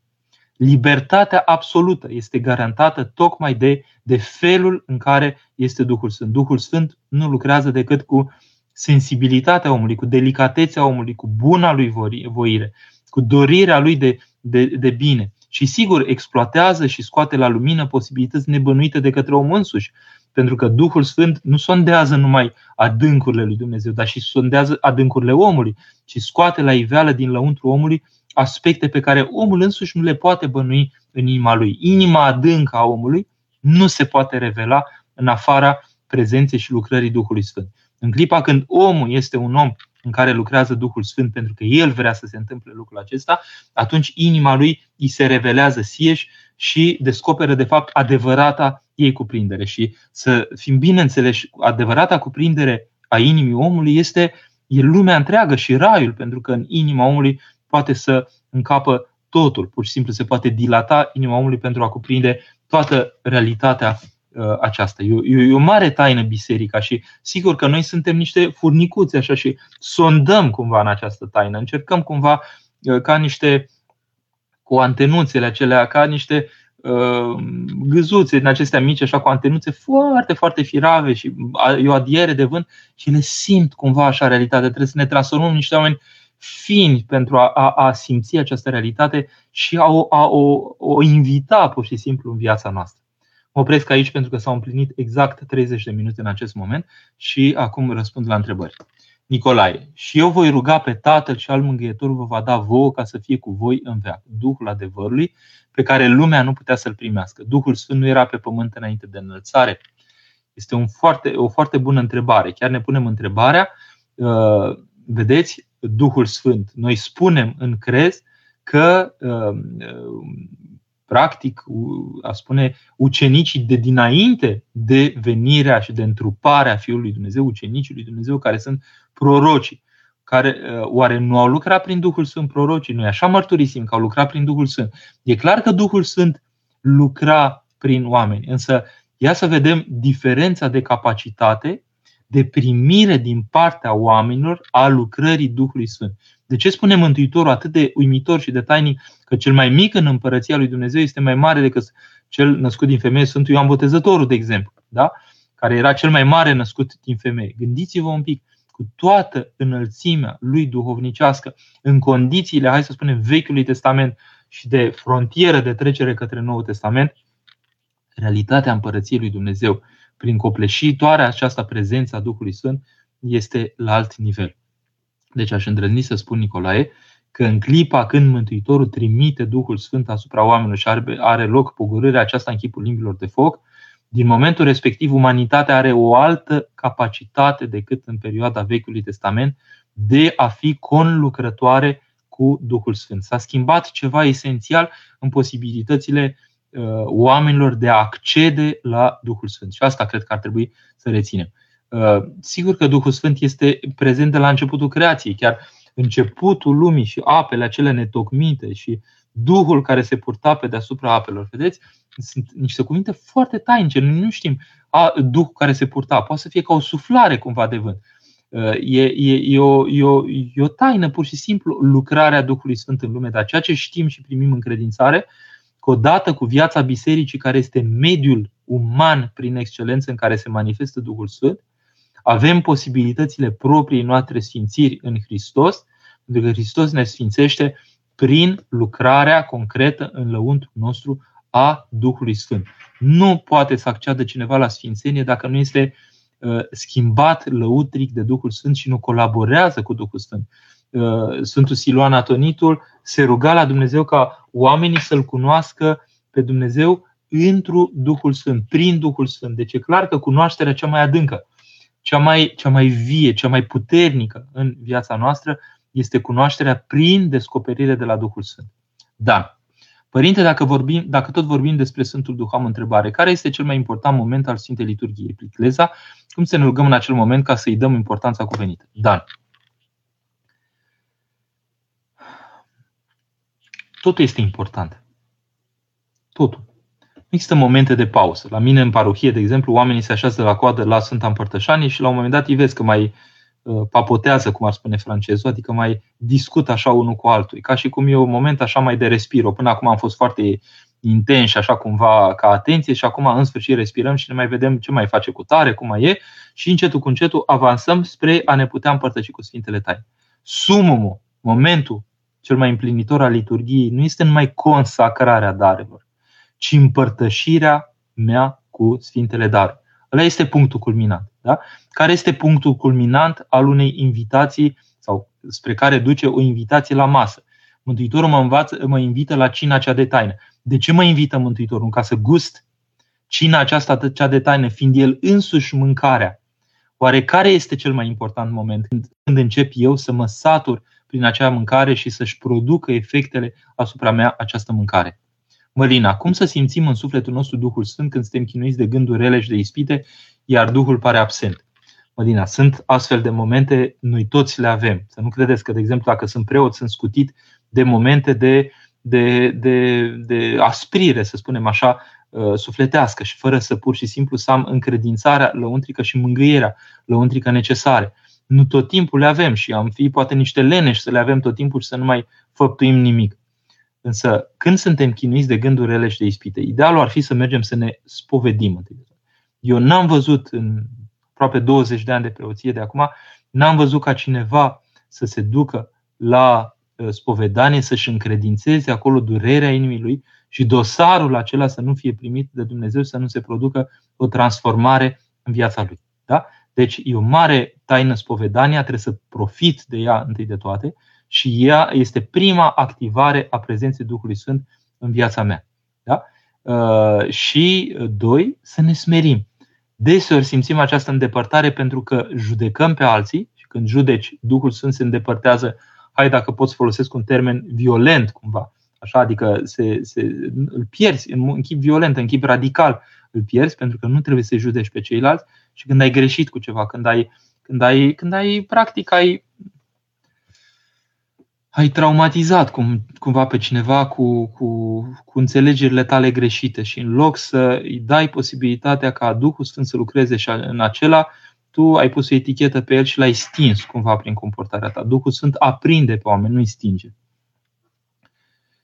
Libertatea absolută este garantată tocmai de, de felul în care este Duhul Sfânt. Duhul Sfânt nu lucrează decât cu sensibilitatea omului, cu delicatețea omului, cu buna lui voire, cu dorirea lui de, de, de bine. Și sigur, exploatează și scoate la lumină posibilități nebănuite de către om însuși. Pentru că Duhul Sfânt nu sondează numai adâncurile lui Dumnezeu, dar și sondează adâncurile omului, ci scoate la iveală din lăuntru omului aspecte pe care omul însuși nu le poate bănui în inima lui. Inima adâncă a omului nu se poate revela în afara prezenței și lucrării Duhului Sfânt. În clipa când omul este un om în care lucrează Duhul Sfânt pentru că el vrea să se întâmple lucrul acesta, atunci inima lui îi se revelează sieși și descoperă de fapt adevărata ei cuprindere. Și să fim bineînțeleși, adevărata cuprindere a inimii omului este e lumea întreagă și raiul, pentru că în inima omului poate să încapă totul. Pur și simplu se poate dilata inima omului pentru a cuprinde toată realitatea uh, aceasta. E, e, e o mare taină biserica și sigur că noi suntem niște furnicuți așa și sondăm cumva în această taină. Încercăm cumva uh, ca niște cu antenuțele acelea, ca niște uh, gâzuțe din acestea mici, așa cu antenuțe foarte, foarte firave și e o adiere de vânt și le simt cumva așa realitatea. Trebuie să ne transformăm în niște oameni fini pentru a, a, a simți această realitate și a o, a o, o invita pur și simplu în viața noastră. Mă opresc aici pentru că s-au împlinit exact 30 de minute în acest moment și acum răspund la întrebări. Nicolae, și eu voi ruga pe Tatăl și al Mângâietorul vă va da vouă ca să fie cu voi în veac, Duhul adevărului, pe care lumea nu putea să-l primească. Duhul Sfânt nu era pe pământ înainte de înălțare. Este un foarte, o foarte bună întrebare. Chiar ne punem întrebarea, uh, vedeți, Duhul Sfânt. Noi spunem în crez că uh, practic, a spune, ucenicii de dinainte de venirea și de întruparea Fiului Dumnezeu, ucenicii lui Dumnezeu care sunt prorocii, care uh, oare nu au lucrat prin Duhul Sfânt prorocii? Noi așa mărturisim că au lucrat prin Duhul Sfânt. E clar că Duhul Sfânt lucra prin oameni, însă ia să vedem diferența de capacitate de primire din partea oamenilor a lucrării Duhului Sfânt. De ce spune Mântuitorul atât de uimitor și de tainic că cel mai mic în împărăția lui Dumnezeu este mai mare decât cel născut din femeie, Sfântul Ioan Botezătorul, de exemplu, da? care era cel mai mare născut din femeie. Gândiți-vă un pic, cu toată înălțimea lui duhovnicească, în condițiile, hai să spunem, Vechiului Testament și de frontieră de trecere către Noul Testament, realitatea împărăției lui Dumnezeu, prin copleșitoarea aceasta prezența Duhului Sfânt, este la alt nivel. Deci aș îndrăzni să spun Nicolae că în clipa când Mântuitorul trimite Duhul Sfânt asupra oamenilor și are loc pogorârea aceasta în chipul limbilor de foc, din momentul respectiv umanitatea are o altă capacitate decât în perioada Vechiului Testament de a fi conlucrătoare cu Duhul Sfânt. S-a schimbat ceva esențial în posibilitățile uh, oamenilor de a accede la Duhul Sfânt. Și asta cred că ar trebui să reținem. Uh, sigur că Duhul Sfânt este prezent de la începutul creației, chiar începutul lumii și apele acele netocmite și Duhul care se purta pe deasupra apelor. Vedeți? Sunt niște cuvinte foarte tainice. Noi nu știm a, Duhul care se purta. Poate să fie ca o suflare cumva de vânt. Uh, e, e, e, o, e, o, e o taină, pur și simplu, lucrarea Duhului Sfânt în lume. Dar ceea ce știm și primim în credințare, că odată cu viața bisericii, care este mediul uman prin excelență în care se manifestă Duhul Sfânt, avem posibilitățile proprii noastre sfințiri în Hristos, pentru că Hristos ne sfințește prin lucrarea concretă în lăuntru nostru a Duhului Sfânt. Nu poate să acceadă cineva la sfințenie dacă nu este uh, schimbat lăutric de Duhul Sfânt și nu colaborează cu Duhul Sfânt. Uh, Sfântul Siluan Atonitul se ruga la Dumnezeu ca oamenii să-L cunoască pe Dumnezeu întru Duhul Sfânt, prin Duhul Sfânt. Deci e clar că cunoașterea cea mai adâncă cea mai, cea mai vie, cea mai puternică în viața noastră este cunoașterea prin descoperire de la Duhul Sfânt. Da. Părinte, dacă, vorbim, dacă tot vorbim despre Sfântul Duh, am o întrebare. Care este cel mai important moment al Sfintei Liturghiei? Plicleza? Cum să ne rugăm în acel moment ca să-i dăm importanța cuvenită? Da. Totul este important. Totul există momente de pauză. La mine în parohie, de exemplu, oamenii se așează la coadă la Sfânta Împărtășanie și la un moment dat îi vezi că mai uh, papotează, cum ar spune francezul, adică mai discută așa unul cu altul. Ca și cum e un moment așa mai de respiro. Până acum am fost foarte intensi, așa cumva ca atenție și acum în sfârșit respirăm și ne mai vedem ce mai face cu tare, cum mai e și încetul cu încetul avansăm spre a ne putea împărtăși cu Sfintele Taine. Sumumul, momentul cel mai împlinitor al liturgiei nu este numai consacrarea darelor, ci împărtășirea mea cu Sfintele Daruri. Ăla este punctul culminant. Da? Care este punctul culminant al unei invitații sau spre care duce o invitație la masă? Mântuitorul mă, învață, mă invită la cina cea de taină. De ce mă invită Mântuitorul? Ca să gust cina aceasta cea de taină, fiind el însuși mâncarea. Oare care este cel mai important moment când, când încep eu să mă satur prin acea mâncare și să-și producă efectele asupra mea această mâncare? Mălina, cum să simțim în sufletul nostru Duhul Sfânt când suntem chinuiți de gânduri rele și de ispite, iar Duhul pare absent? Mălina, sunt astfel de momente, noi toți le avem. Să nu credeți că, de exemplu, dacă sunt preot, sunt scutit de momente de, de, de, de asprire, să spunem așa, uh, sufletească și fără să pur și simplu să am încredințarea lăuntrică și mângâierea lăuntrică necesare. Nu tot timpul le avem și am fi poate niște leneși să le avem tot timpul și să nu mai făptuim nimic. Însă, când suntem chinuiți de gânduri rele și de ispite, idealul ar fi să mergem să ne spovedim. Eu n-am văzut în aproape 20 de ani de preoție de acum, n-am văzut ca cineva să se ducă la uh, spovedanie, să-și încredințeze acolo durerea inimii lui și dosarul acela să nu fie primit de Dumnezeu, să nu se producă o transformare în viața lui. Da? Deci e o mare taină spovedania, trebuie să profit de ea întâi de toate și ea este prima activare a prezenței Duhului Sfânt în viața mea. Da? Uh, și, doi, să ne smerim. Deseori simțim această îndepărtare pentru că judecăm pe alții și când judeci, Duhul Sfânt se îndepărtează, hai dacă pot să folosesc un termen violent cumva, așa, adică se, se, îl pierzi în chip violent, în chip radical, îl pierzi pentru că nu trebuie să-i judeci pe ceilalți și când ai greșit cu ceva, când ai, când ai, când ai practic ai ai traumatizat cum, cumva pe cineva cu, cu, cu înțelegerile tale greșite și în loc să îi dai posibilitatea ca Duhul Sfânt să lucreze și în acela, tu ai pus o etichetă pe el și l-ai stins cumva prin comportarea ta. Duhul Sfânt aprinde pe oameni, nu-i stinge.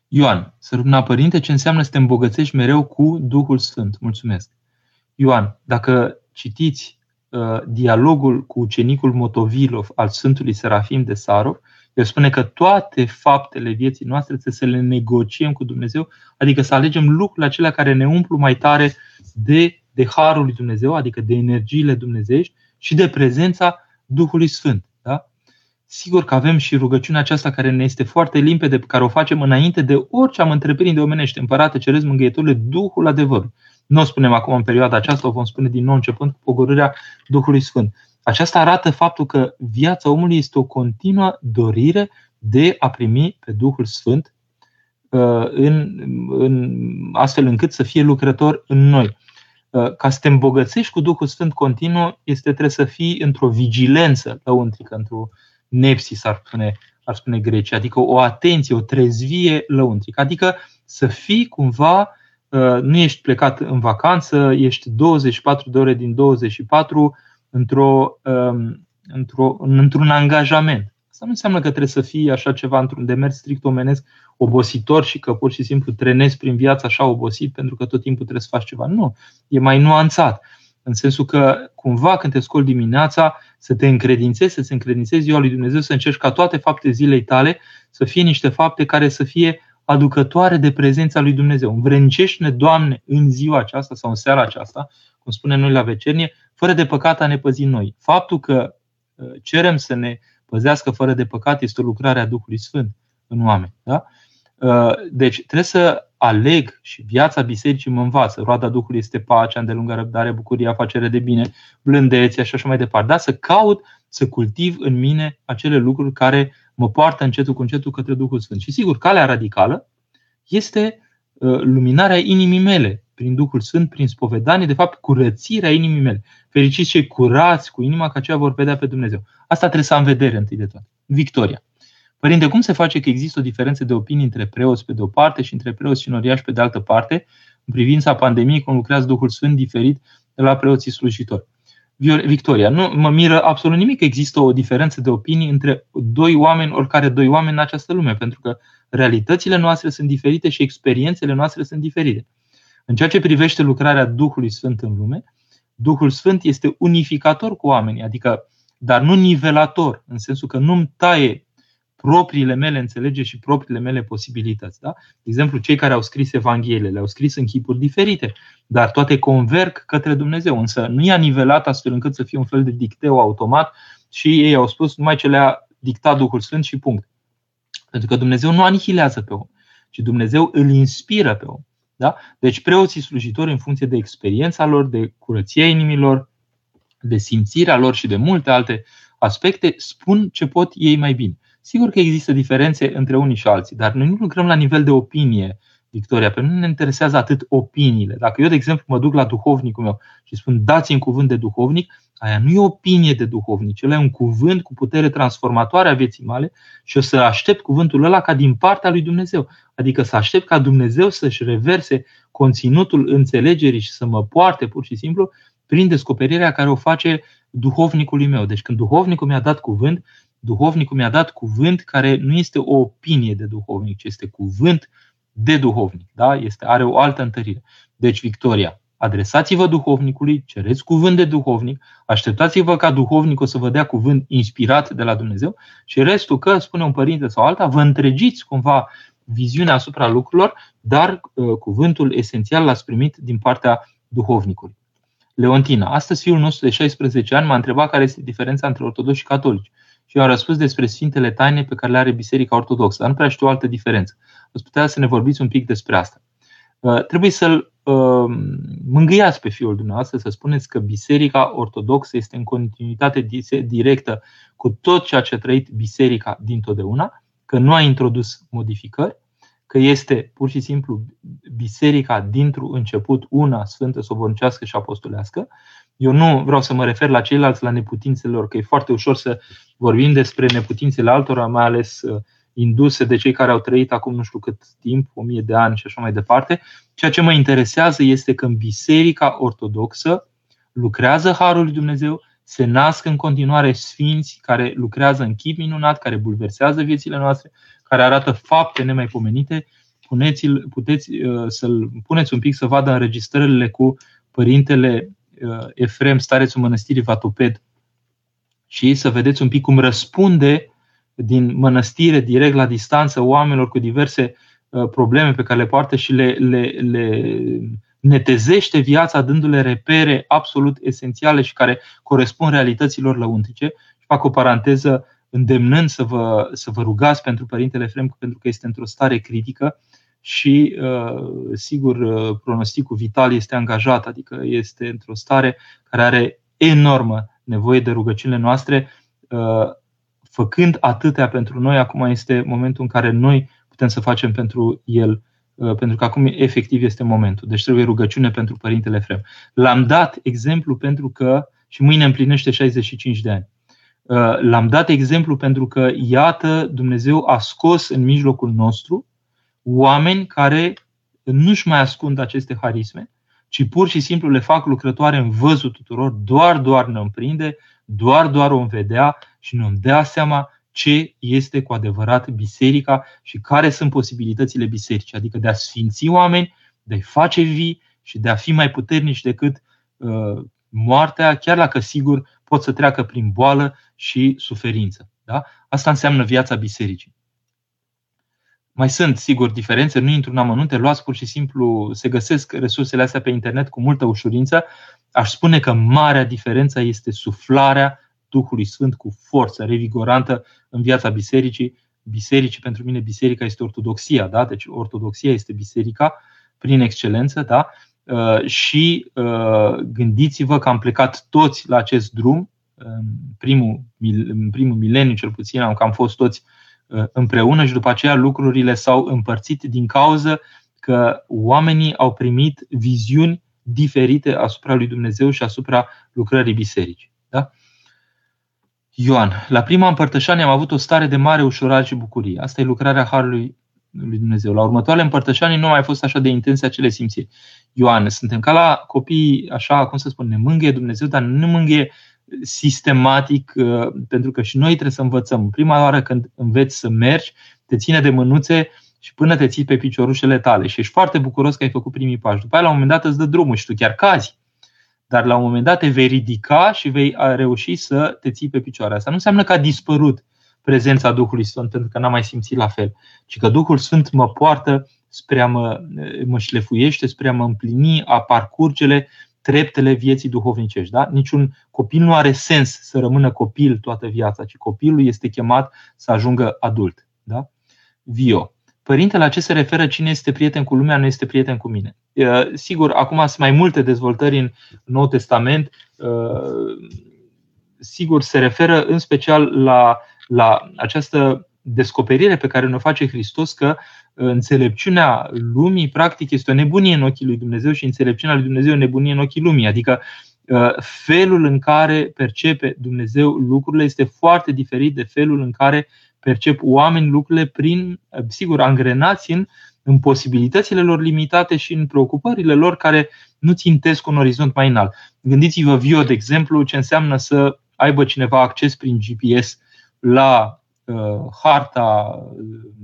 Ioan, să rugna părinte, ce înseamnă să te îmbogățești mereu cu Duhul Sfânt. Mulțumesc. Ioan, dacă citiți uh, dialogul cu ucenicul Motovilov al Sfântului Serafim de Sarov, el spune că toate faptele vieții noastre trebuie să le negociem cu Dumnezeu, adică să alegem lucrurile acelea care ne umplu mai tare de, de harul lui Dumnezeu, adică de energiile dumnezeiești și de prezența Duhului Sfânt. Da? Sigur că avem și rugăciunea aceasta care ne este foarte limpede, pe care o facem înainte de orice am întreprinde omenește. Împărate, ceresc mângâietorule Duhul adevărului. Nu o spunem acum în perioada aceasta, o vom spune din nou începând cu pogorârea Duhului Sfânt. Aceasta arată faptul că viața omului este o continuă dorire de a primi pe Duhul Sfânt uh, în, în, astfel încât să fie lucrător în noi. Uh, ca să te îmbogățești cu Duhul Sfânt continuu, este trebuie să fii într-o vigilență lăuntrică, într-o nepsis, ar spune, ar spune Grecia, adică o atenție, o trezvie lăuntrică, adică să fii cumva, uh, nu ești plecat în vacanță, ești 24 de ore din 24 într-o, um, într-o, într-un angajament. Asta nu înseamnă că trebuie să fii așa ceva într-un demers strict omenesc, obositor și că pur și simplu trenezi prin viață așa obosit pentru că tot timpul trebuie să faci ceva. Nu, e mai nuanțat. În sensul că cumva când te scoli dimineața să te încredințezi, să te încredințezi ziua lui Dumnezeu, să încerci ca toate fapte zilei tale să fie niște fapte care să fie aducătoare de prezența lui Dumnezeu. Învrencește-ne, Doamne, în ziua aceasta sau în seara aceasta, cum spunem noi la vecernie, fără de păcat a ne păzi noi. Faptul că uh, cerem să ne păzească fără de păcat este o lucrare a Duhului Sfânt în oameni. Da? Uh, deci trebuie să aleg și viața bisericii mă învață. Roada Duhului este pacea, îndelungă răbdare, bucuria, afacere de bine, blândețea și așa mai departe. Da? Să caut să cultiv în mine acele lucruri care mă poartă încetul cu încetul către Duhul Sfânt. Și sigur, calea radicală este uh, luminarea inimii mele, prin Duhul Sfânt, prin spovedanie, de fapt curățirea inimii mele. Fericiți cei curați cu inima, că aceia vor vedea pe Dumnezeu. Asta trebuie să am vedere întâi de toate. Victoria. Părinte, cum se face că există o diferență de opinii între preoți pe de o parte și între preoți și noriași pe de altă parte, în privința pandemiei, cum lucrează Duhul Sfânt diferit de la preoții slujitori? Victoria, nu mă miră absolut nimic că există o diferență de opinii între doi oameni, oricare doi oameni în această lume, pentru că realitățile noastre sunt diferite și experiențele noastre sunt diferite. În ceea ce privește lucrarea Duhului Sfânt în lume, Duhul Sfânt este unificator cu oamenii, adică, dar nu nivelator, în sensul că nu-mi taie propriile mele înțelegeri și propriile mele posibilități. Da? De exemplu, cei care au scris Evangheliile le-au scris în chipuri diferite, dar toate converg către Dumnezeu. Însă nu i-a nivelat astfel încât să fie un fel de dicteu automat și ei au spus numai ce le-a dictat Duhul Sfânt și punct. Pentru că Dumnezeu nu anihilează pe om, ci Dumnezeu îl inspiră pe om. Da? Deci preoții slujitori, în funcție de experiența lor, de curăția inimilor, de simțirea lor și de multe alte aspecte, spun ce pot ei mai bine. Sigur că există diferențe între unii și alții, dar noi nu lucrăm la nivel de opinie, Victoria, pentru nu ne interesează atât opiniile. Dacă eu, de exemplu, mă duc la duhovnicul meu și spun dați-mi cuvânt de duhovnic, aia nu e opinie de duhovnic, ci e un cuvânt cu putere transformatoare a vieții male și o să aștept cuvântul ăla ca din partea lui Dumnezeu. Adică să aștept ca Dumnezeu să-și reverse conținutul înțelegerii și să mă poarte pur și simplu prin descoperirea care o face duhovnicului meu. Deci când duhovnicul mi-a dat cuvânt, duhovnicul mi-a dat cuvânt care nu este o opinie de duhovnic, ci este cuvânt de duhovnic. Da? Este, are o altă întărire. Deci, Victoria, adresați-vă duhovnicului, cereți cuvânt de duhovnic, așteptați-vă ca duhovnicul să vă dea cuvânt inspirat de la Dumnezeu și restul că, spune un părinte sau alta, vă întregiți cumva viziunea asupra lucrurilor, dar uh, cuvântul esențial l-ați primit din partea duhovnicului. Leontina, astăzi fiul nostru de 16 ani m-a întrebat care este diferența între ortodoxi și catolici și eu am răspuns despre Sfintele Taine pe care le are Biserica Ortodoxă, dar nu prea știu o altă diferență. Ați putea să ne vorbiți un pic despre asta. Uh, trebuie să-l uh, mângâiați pe fiul dumneavoastră, să spuneți că Biserica Ortodoxă este în continuitate directă cu tot ceea ce a trăit Biserica dintotdeauna, că nu a introdus modificări, că este pur și simplu biserica dintr-un început una sfântă, sobornicească și apostolească. Eu nu vreau să mă refer la ceilalți, la neputințele lor, că e foarte ușor să vorbim despre neputințele altora, mai ales uh, induse de cei care au trăit acum nu știu cât timp, o mie de ani și așa mai departe. Ceea ce mă interesează este că în Biserica Ortodoxă lucrează Harul lui Dumnezeu, se nasc în continuare sfinți care lucrează în chip minunat, care bulversează viețile noastre, care arată fapte nemaipomenite. Puneți, puteți uh, să-l puneți un pic să vadă înregistrările cu părintele uh, Efrem, starețul mănăstirii Vatoped, și să vedeți un pic cum răspunde din mănăstire direct la distanță oamenilor cu diverse uh, probleme pe care le poartă și le, le, le netezește viața dându-le repere absolut esențiale și care corespund realităților lăuntice. Și fac o paranteză îndemnând să vă, să vă rugați pentru Părintele Frem pentru că este într-o stare critică și, uh, sigur, uh, pronosticul vital este angajat, adică este într-o stare care are enormă nevoie de rugăciunile noastre. Făcând atâtea pentru noi, acum este momentul în care noi putem să facem pentru el Uh, pentru că acum efectiv este momentul. Deci trebuie rugăciune pentru Părintele Frem. L-am dat exemplu pentru că, și mâine împlinește 65 de ani, uh, l-am dat exemplu pentru că, iată, Dumnezeu a scos în mijlocul nostru oameni care nu-și mai ascund aceste harisme, ci pur și simplu le fac lucrătoare în văzul tuturor, doar, doar ne împrinde, doar, doar o vedea și nu îmi dea seama ce este cu adevărat biserica și care sunt posibilitățile bisericii, adică de a sfinți oameni, de a-i face vii și de a fi mai puternici decât uh, moartea, chiar dacă sigur pot să treacă prin boală și suferință. Da? Asta înseamnă viața bisericii. Mai sunt, sigur, diferențe, nu intru în amănunte, luați pur și simplu, se găsesc resursele astea pe internet cu multă ușurință. Aș spune că marea diferență este suflarea Duhului Sfânt cu forță revigorantă în viața bisericii. Bisericii, pentru mine, biserica este ortodoxia, da? deci ortodoxia este biserica prin excelență, da? Uh, și uh, gândiți-vă că am plecat toți la acest drum, în primul, în primul mileniu cel puțin, am cam fost toți uh, împreună și după aceea lucrurile s-au împărțit din cauza că oamenii au primit viziuni diferite asupra lui Dumnezeu și asupra lucrării bisericii. Da? Ioan, la prima împărtășanie am avut o stare de mare ușurare și bucurie. Asta e lucrarea Harului lui Dumnezeu. La următoarele împărtășanii nu mai fost așa de intense acele simțiri. Ioan, suntem ca la copii, așa, cum să spun, ne mângâie Dumnezeu, dar nu ne mângâie sistematic, uh, pentru că și noi trebuie să învățăm. Prima oară când înveți să mergi, te ține de mânuțe și până te ții pe piciorușele tale și ești foarte bucuros că ai făcut primii pași. După aia, la un moment dat, îți dă drumul și tu chiar cazi dar la un moment dat te vei ridica și vei reuși să te ții pe picioare. Asta nu înseamnă că a dispărut prezența Duhului Sfânt, pentru că n-am mai simțit la fel, ci că Duhul Sfânt mă poartă spre a mă, mă șlefuiește, spre a mă împlini, a parcurgele treptele vieții duhovnicești. Da? Niciun copil nu are sens să rămână copil toată viața, ci copilul este chemat să ajungă adult. Da? Vio. Părintele, la ce se referă cine este prieten cu lumea, nu este prieten cu mine? Sigur, acum sunt mai multe dezvoltări în Nou Testament. Sigur, se referă în special la, la această descoperire pe care ne face Hristos că înțelepciunea lumii, practic, este o nebunie în ochii lui Dumnezeu și înțelepciunea lui Dumnezeu e o nebunie în ochii lumii. Adică felul în care percepe Dumnezeu lucrurile este foarte diferit de felul în care percep oameni lucrurile prin, sigur, angrenați în, în posibilitățile lor limitate și în preocupările lor care nu țintesc un orizont mai înalt. Gândiți-vă Vio, de exemplu, ce înseamnă să aibă cineva acces prin GPS la uh, harta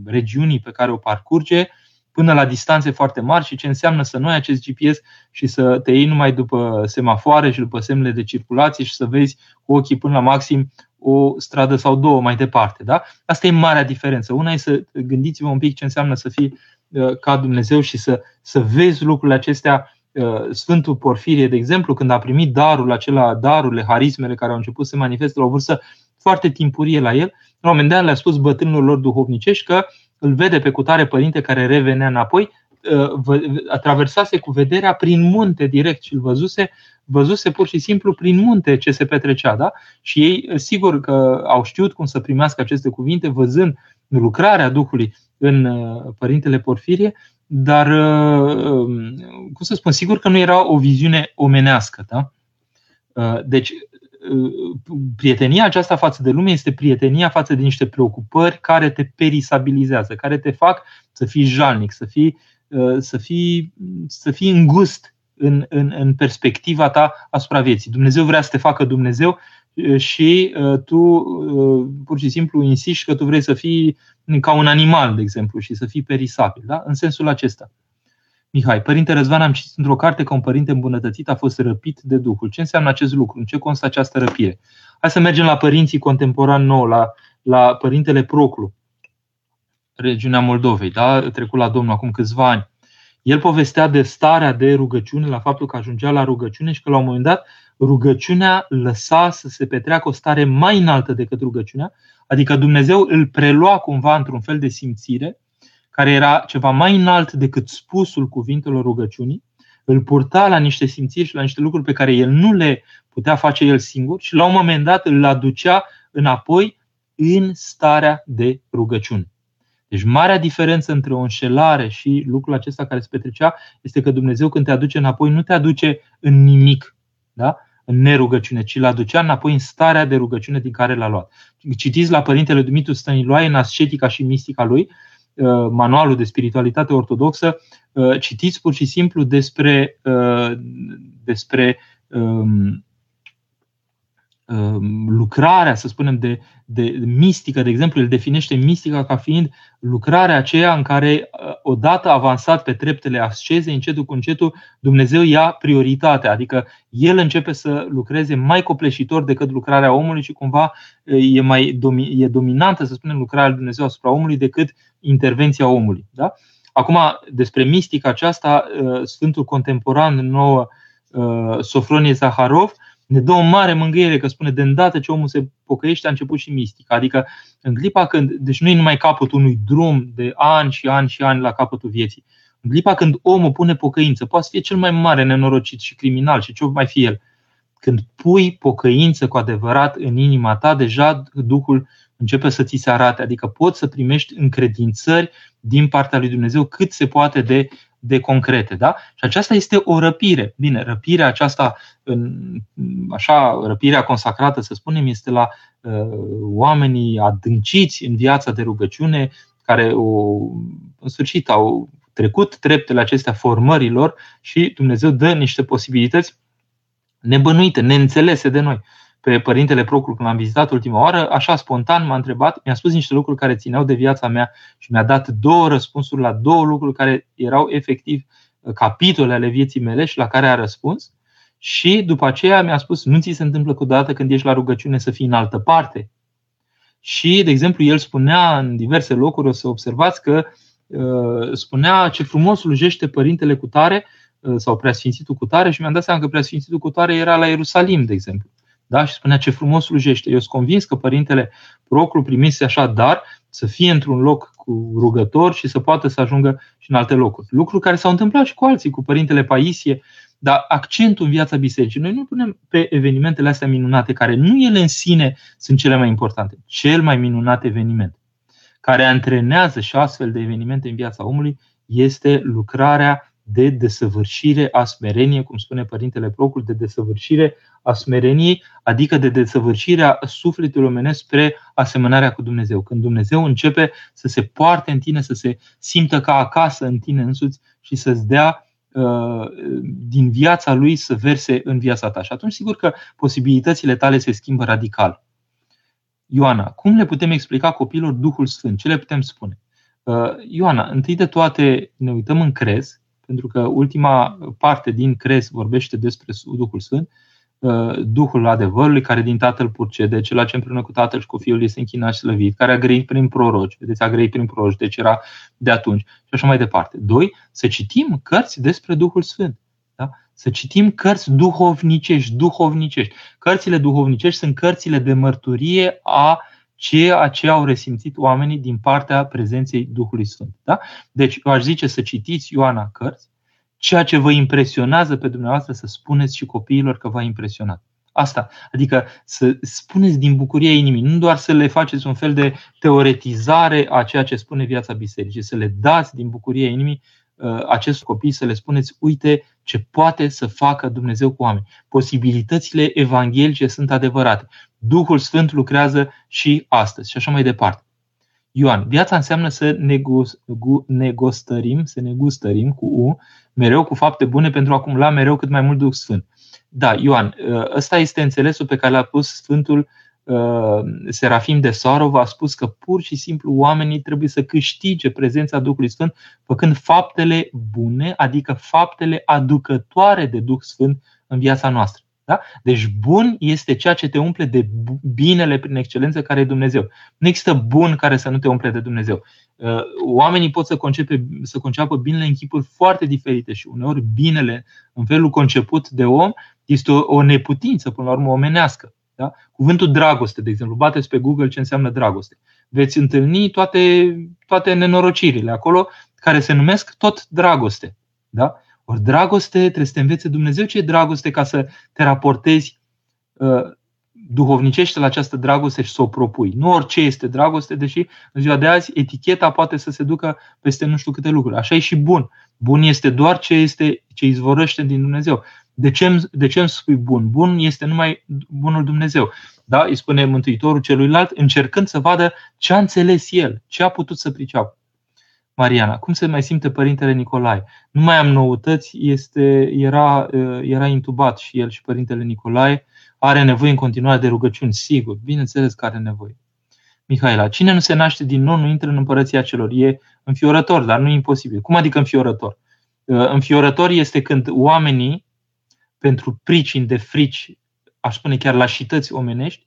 regiunii pe care o parcurge, până la distanțe foarte mari și ce înseamnă să nu ai acest GPS și să te iei numai după semafoare și după semnele de circulație și să vezi cu ochii până la maxim o stradă sau două mai departe. Da? Asta e marea diferență. Una e să gândiți-vă un pic ce înseamnă să fii uh, ca Dumnezeu și să, să vezi lucrurile acestea. Uh, Sfântul Porfirie, de exemplu, când a primit darul acela, darurile, harismele care au început să se manifeste la o vârstă foarte timpurie la el, la un moment dat le-a spus bătrânilor lor duhovnicești că îl vede pe cutare părinte care revenea înapoi, uh, a traversase cu vederea prin munte direct și îl văzuse, văzuse pur și simplu prin munte ce se petrecea. Da? Și ei, sigur că au știut cum să primească aceste cuvinte, văzând lucrarea Duhului în uh, Părintele Porfirie, dar, uh, um, cum să spun, sigur că nu era o viziune omenească. Da? Deci, prietenia aceasta față de lume este prietenia față de niște preocupări care te perisabilizează, care te fac să fii jalnic, să fii, uh, să fii, să fii îngust în, în, în perspectiva ta asupra vieții. Dumnezeu vrea să te facă Dumnezeu uh, și uh, tu pur și simplu insiști că tu vrei să fii ca un animal, de exemplu, și să fii perisabil. Da? În sensul acesta. Mihai, Părinte Răzvan, am citit într-o carte că un părinte îmbunătățit a fost răpit de Duhul. Ce înseamnă acest lucru? În ce constă această răpire? Hai să mergem la părinții contemporani nou, la, la Părintele Proclu, regiunea Moldovei, da? trecut la Domnul acum câțiva ani. El povestea de starea de rugăciune, la faptul că ajungea la rugăciune și că la un moment dat rugăciunea lăsa să se petreacă o stare mai înaltă decât rugăciunea, adică Dumnezeu îl prelua cumva într-un fel de simțire care era ceva mai înalt decât spusul cuvintelor rugăciunii, îl purta la niște simțiri și la niște lucruri pe care el nu le putea face el singur și la un moment dat îl aducea înapoi în starea de rugăciune. Deci marea diferență între o înșelare și lucrul acesta care se petrecea este că Dumnezeu când te aduce înapoi nu te aduce în nimic, da? în nerugăciune, ci îl aducea înapoi în starea de rugăciune din care l-a luat. Citiți la Părintele Dumitru Stăniloae în ascetica și mistica lui, Uh, manualul de spiritualitate ortodoxă, uh, citiți pur și simplu despre, uh, despre um, um, lucrarea, să spunem, de, de mistică, de exemplu, el definește mistica ca fiind lucrarea aceea în care, odată avansat pe treptele ascezei, încetul cu încetul, Dumnezeu ia prioritatea, adică el începe să lucreze mai copleșitor decât lucrarea omului și cumva e mai e dominantă, să spunem, lucrarea lui Dumnezeu asupra omului decât intervenția omului. Da? Acum, despre mistica aceasta, uh, Sfântul Contemporan nouă, uh, Sofronie Zaharov, ne dă o mare mângâiere că spune de îndată ce omul se pocăiește a început și mistica. Adică în clipa când, deci nu e numai capătul unui drum de ani și ani și ani la capătul vieții. În clipa când omul pune pocăință, poate să fie cel mai mare nenorocit și criminal și ce mai fi el. Când pui pocăință cu adevărat în inima ta, deja Duhul începe să ți se arate, adică poți să primești încredințări din partea lui Dumnezeu cât se poate de, de concrete. Da? Și aceasta este o răpire. Bine, răpirea aceasta, în, așa, răpirea consacrată, să spunem, este la uh, oamenii adânciți în viața de rugăciune, care o, în sfârșit au trecut treptele acestea formărilor și Dumnezeu dă niște posibilități nebănuite, neînțelese de noi pe părintele Procul când l-am vizitat ultima oară, așa spontan m-a întrebat, mi-a spus niște lucruri care țineau de viața mea și mi-a dat două răspunsuri la două lucruri care erau efectiv uh, capitole ale vieții mele și la care a răspuns. Și după aceea mi-a spus, nu ți se întâmplă cu dată când ești la rugăciune să fii în altă parte. Și, de exemplu, el spunea în diverse locuri, o să observați că uh, spunea ce frumos slujește părintele cu tare uh, sau preasfințitul cu tare și mi-am dat seama că preasfințitul cu tare era la Ierusalim, de exemplu. Da? Și spunea ce frumos slujește. Eu sunt convins că părintele Proclu primise așa dar să fie într-un loc cu rugător și să poată să ajungă și în alte locuri. Lucruri care s-au întâmplat și cu alții, cu părintele Paisie, dar accentul în viața bisericii. Noi nu punem pe evenimentele astea minunate, care nu ele în sine sunt cele mai importante. Cel mai minunat eveniment care antrenează și astfel de evenimente în viața omului este lucrarea de desăvârșire a smereniei, cum spune Părintele Procul, de desăvârșire a smereniei, adică de desăvârșirea sufletului omenesc spre asemănarea cu Dumnezeu. Când Dumnezeu începe să se poarte în tine, să se simtă ca acasă în tine însuți și să-ți dea uh, din viața lui să verse în viața ta. Și atunci, sigur că posibilitățile tale se schimbă radical. Ioana, cum le putem explica copilor Duhul Sfânt? Ce le putem spune? Ioana, întâi de toate ne uităm în crez, pentru că ultima parte din crez vorbește despre Duhul Sfânt, Duhul adevărului, care din Tatăl purcede, cel ce împreună cu Tatăl și cu Fiul este închinat și slăvit, care a grăit prin proroci, vedeți, a grăit prin proroci, deci era de atunci și așa mai departe. Doi, să citim cărți despre Duhul Sfânt. Da? Să citim cărți duhovnicești, duhovnicești. Cărțile duhovnicești sunt cărțile de mărturie a ceea ce au resimțit oamenii din partea prezenței Duhului Sfânt. Da? Deci, eu aș zice să citiți Ioana cărți, ceea ce vă impresionează pe dumneavoastră să spuneți și copiilor că v-a impresionat. Asta, adică să spuneți din bucuria inimii, nu doar să le faceți un fel de teoretizare a ceea ce spune viața bisericii, să le dați din bucuria inimii uh, acest copii, să le spuneți, uite ce poate să facă Dumnezeu cu oameni. Posibilitățile evanghelice sunt adevărate. Duhul Sfânt lucrează și astăzi și așa mai departe. Ioan, viața înseamnă să negostărim, să negustărim cu U, mereu cu fapte bune pentru a acumula mereu cât mai mult Duh Sfânt. Da, Ioan, ă, ăsta este înțelesul pe care l-a pus Sfântul uh, Serafim de Sarov, a spus că pur și simplu oamenii trebuie să câștige prezența Duhului Sfânt făcând faptele bune, adică faptele aducătoare de Duh Sfânt în viața noastră. Da? Deci bun este ceea ce te umple de binele prin excelență care e Dumnezeu. Nu există bun care să nu te umple de Dumnezeu. Uh, oamenii pot să, concepe, să conceapă binele în chipuri foarte diferite și uneori binele în felul conceput de om este o, o neputință, până la urmă, omenească. Da? Cuvântul dragoste, de exemplu, bateți pe Google ce înseamnă dragoste. Veți întâlni toate, toate nenorocirile acolo care se numesc tot dragoste. Da? Ori dragoste trebuie să te învețe Dumnezeu ce e dragoste ca să te raportezi uh, duhovnicește la această dragoste și să o propui. Nu orice este dragoste, deși în ziua de azi eticheta poate să se ducă peste nu știu câte lucruri. Așa e și bun. Bun este doar ce, este, ce izvorăște din Dumnezeu. De ce, îmi, de ce îmi spui bun? Bun este numai bunul Dumnezeu. Da? Îi spune Mântuitorul celuilalt, încercând să vadă ce a înțeles el, ce a putut să priceapă. Mariana, cum se mai simte părintele Nicolae? Nu mai am noutăți, este, era, era intubat și el și părintele Nicolae. Are nevoie în continuare de rugăciuni, sigur, bineînțeles că are nevoie. Mihaela, cine nu se naște din nou nu intră în împărăția celor. E înfiorător, dar nu e imposibil. Cum adică înfiorător? Înfiorător este când oamenii, pentru pricini de frici, aș spune chiar lașități omenești,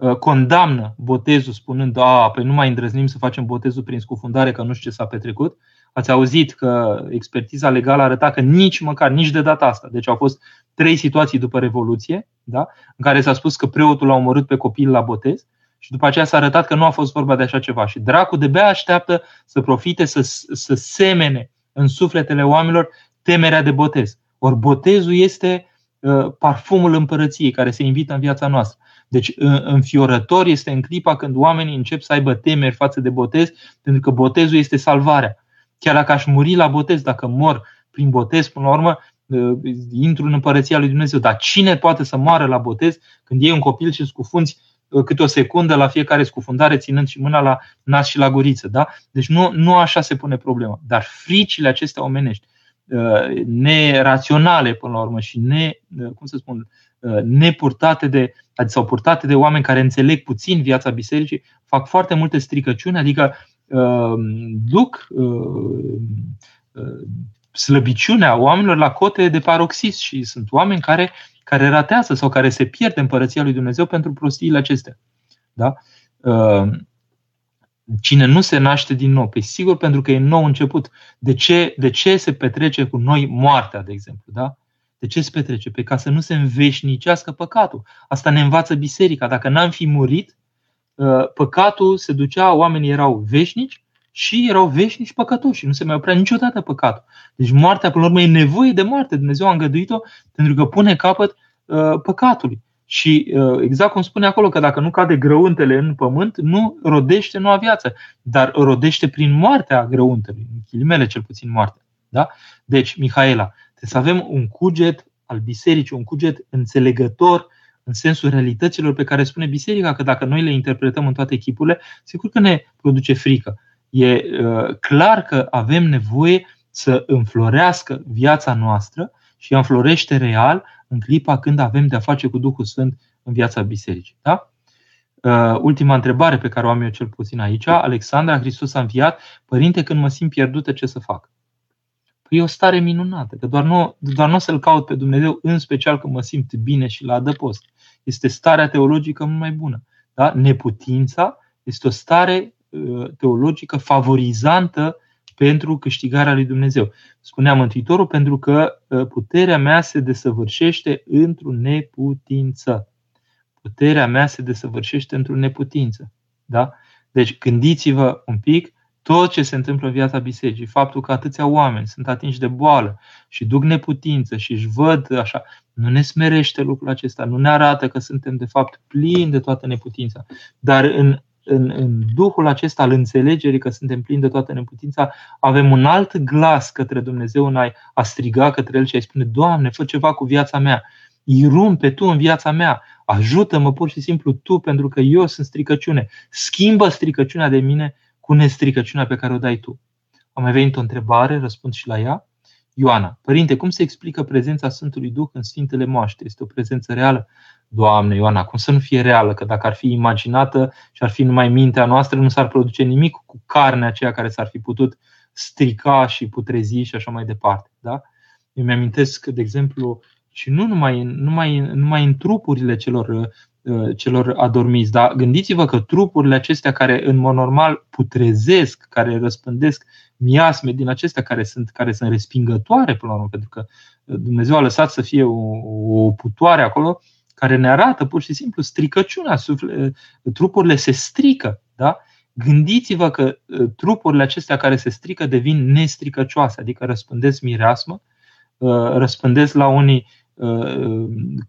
Uh, condamnă botezul spunând, a, păi nu mai îndrăznim să facem botezul prin scufundare, că nu știu ce s-a petrecut. Ați auzit că expertiza legală arăta că nici măcar, nici de data asta. Deci au fost trei situații după Revoluție, da? în care s-a spus că preotul a omorât pe copil la botez și după aceea s-a arătat că nu a fost vorba de așa ceva. Și dracul de bea așteaptă să profite, să, să semene în sufletele oamenilor temerea de botez. Ori botezul este uh, parfumul împărăției care se invită în viața noastră. Deci înfiorător este în clipa când oamenii încep să aibă temeri față de botez, pentru că botezul este salvarea. Chiar dacă aș muri la botez, dacă mor prin botez, până la urmă, ă, intru în împărăția lui Dumnezeu. Dar cine poate să moară la botez când iei un copil și scufunzi ă, câte o secundă la fiecare scufundare, ținând și mâna la nas și la guriță. Da? Deci nu, nu așa se pune problema. Dar fricile acestea omenești, ă, neraționale până la urmă și ne, cum să spun, nepurtate de, adică sau purtate de oameni care înțeleg puțin viața bisericii, fac foarte multe stricăciuni, adică uh, duc uh, uh, slăbiciunea oamenilor la cote de paroxis și sunt oameni care, care ratează sau care se pierd în împărăția lui Dumnezeu pentru prostiile acestea. Da? Uh, cine nu se naște din nou, pe sigur pentru că e nou început. De ce, de ce se petrece cu noi moartea, de exemplu? Da? De ce se petrece? Pe ca să nu se înveșnicească păcatul. Asta ne învață biserica. Dacă n-am fi murit, uh, păcatul se ducea, oamenii erau veșnici și erau veșnici păcătoși. Nu se mai oprea niciodată păcatul. Deci moartea, până la urmă, e nevoie de moarte. Dumnezeu a îngăduit-o pentru că pune capăt uh, păcatului. Și uh, exact cum spune acolo că dacă nu cade grăuntele în pământ, nu rodește noua viață, dar rodește prin moartea grăuntelui, în chilimele cel puțin moarte. Da? Deci, Mihaela, Trebuie să avem un cuget al bisericii, un cuget înțelegător în sensul realităților pe care spune biserica, că dacă noi le interpretăm în toate echipurile, sigur că ne produce frică. E uh, clar că avem nevoie să înflorească viața noastră și ea înflorește real în clipa când avem de-a face cu Duhul Sfânt în viața bisericii. Da? Uh, ultima întrebare pe care o am eu cel puțin aici, Alexandra, Hristos a înviat, Părinte, când mă simt pierdută, ce să fac? Păi e o stare minunată, că doar nu, doar nu o să-L caut pe Dumnezeu, în special când mă simt bine și la adăpost. Este starea teologică mult mai bună. Da? Neputința este o stare uh, teologică favorizantă pentru câștigarea lui Dumnezeu. Spunea Mântuitorul, pentru că uh, puterea mea se desăvârșește într-o neputință. Puterea mea se desăvârșește într-o neputință. Da? Deci gândiți-vă un pic tot ce se întâmplă în viața bisericii, faptul că atâția oameni sunt atinși de boală și duc neputință și își văd așa, nu ne smerește lucrul acesta, nu ne arată că suntem de fapt plini de toată neputința, dar în, în, în duhul acesta al înțelegerii că suntem plini de toată neputința, avem un alt glas către Dumnezeu în a, a striga către El și a spune, Doamne, fă ceva cu viața mea, irumpe Tu în viața mea, ajută-mă pur și simplu Tu pentru că eu sunt stricăciune, schimbă stricăciunea de mine cu nestricăciunea pe care o dai tu. Am mai venit o întrebare, răspund și la ea. Ioana, părinte, cum se explică prezența Sfântului Duh în Sfintele Moaște? Este o prezență reală? Doamne, Ioana, cum să nu fie reală? Că dacă ar fi imaginată și ar fi numai mintea noastră, nu s-ar produce nimic cu carnea aceea care s-ar fi putut strica și putrezi și așa mai departe. Da? Eu mi-amintesc, de exemplu, și nu numai, numai, numai în trupurile celor Uh, celor adormiți. Dar gândiți-vă că trupurile acestea care în mod normal putrezesc, care răspândesc miasme din acestea care sunt, care sunt respingătoare până la urmă, pentru că uh, Dumnezeu a lăsat să fie o, o putoare acolo care ne arată pur și simplu stricăciunea. Uh, trupurile se strică. Da? Gândiți-vă că trupurile acestea care se strică devin nestricăcioase, adică răspândesc mireasmă, răspândesc la unii Uh,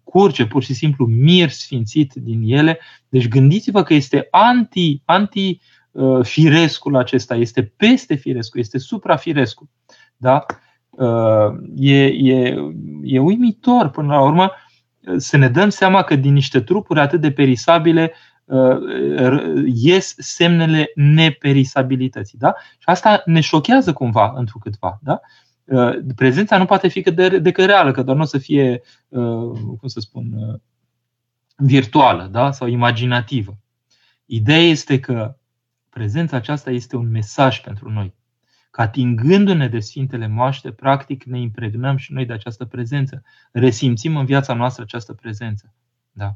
curge pur și simplu mir sfințit din ele. Deci gândiți-vă că este anti, anti uh, firescul acesta, este peste firescul, este suprafirescul. Da? Uh, e, e, e uimitor până la urmă să ne dăm seama că din niște trupuri atât de perisabile ies semnele neperisabilității. Da? Și asta ne șochează cumva întrucâtva. Da? Uh, prezența nu poate fi decât reală, că doar nu o să fie, uh, cum să spun, uh, virtuală da? sau imaginativă. Ideea este că prezența aceasta este un mesaj pentru noi. Că atingându-ne de Sfintele Moaște, practic ne impregnăm și noi de această prezență. Resimțim în viața noastră această prezență. Da?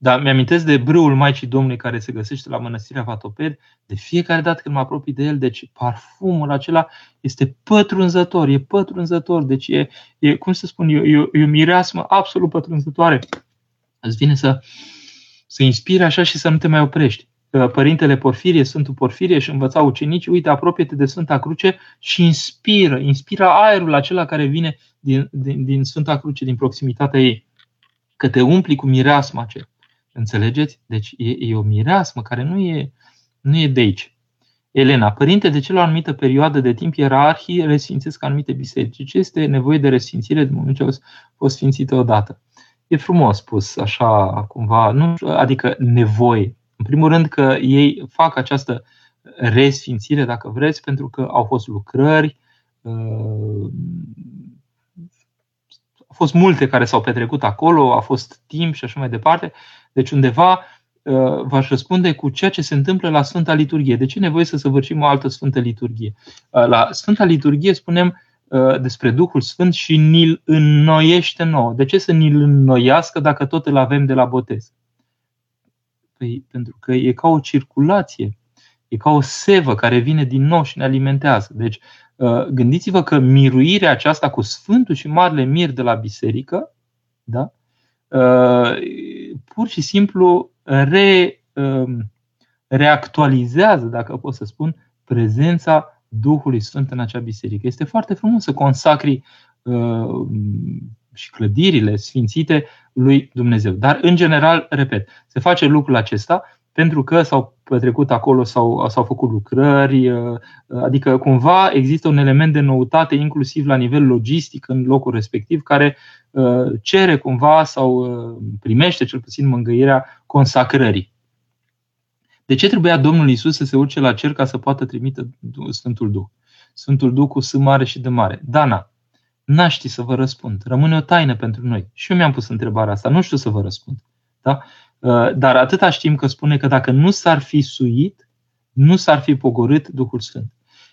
Dar mi-amintesc de brâul Maicii Domnului care se găsește la mănăstirea Vatoped. De fiecare dată când mă apropii de el, deci parfumul acela este pătrunzător, e pătrunzător. Deci e, e cum să spun, e, e, e o mireasmă absolut pătrunzătoare. Îți vine să, să inspire așa și să nu te mai oprești. Părintele Porfirie, Sfântul Porfirie și învăța ucenici, uite, apropie-te de Sfânta Cruce și inspiră, inspiră aerul acela care vine din, din, din Sfânta Cruce, din proximitatea ei. Că te umpli cu mireasma aceea. Înțelegeți? Deci e, e o mireasmă care nu e, nu e de aici. Elena, părinte, de ce la o anumită perioadă de timp ierarhii resfințesc anumite biserici? Ce este nevoie de resfințire de moment ce au fost sfințite odată? E frumos spus, așa, cumva, nu, adică nevoie. În primul rând că ei fac această resfințire, dacă vreți, pentru că au fost lucrări, uh, au fost multe care s-au petrecut acolo, a fost timp și așa mai departe deci undeva uh, v-aș răspunde cu ceea ce se întâmplă la Sfânta Liturghie. De ce e nevoie să săvârșim o altă Sfântă Liturghie? Uh, la Sfânta Liturghie spunem uh, despre Duhul Sfânt și ni-l înnoiește nouă. De ce să ni-l înnoiască dacă tot îl avem de la botez? Păi, pentru că e ca o circulație, e ca o sevă care vine din nou și ne alimentează. Deci, gândiți-vă că miruirea aceasta cu Sfântul și Marele Mir de la biserică, da? Pur și simplu re, um, reactualizează, dacă pot să spun, prezența Duhului Sfânt în acea biserică. Este foarte frumos să consacri uh, și clădirile sfințite lui Dumnezeu. Dar, în general, repet, se face lucrul acesta pentru că s-au petrecut acolo, s-au, s-au făcut lucrări, uh, adică cumva există un element de noutate, inclusiv la nivel logistic în locul respectiv, care uh, cere cumva sau uh, primește cel puțin mângâierea consacrării. De ce trebuia Domnul Isus să se urce la cer ca să poată trimite Sfântul Duh? Sfântul Duh cu S mare și de mare. Dana, n-aș ști să vă răspund. Rămâne o taină pentru noi. Și eu mi-am pus întrebarea asta. Nu știu să vă răspund. Da? Dar atâta știm că spune că dacă nu s-ar fi suit, nu s-ar fi pogorât Duhul Sfânt.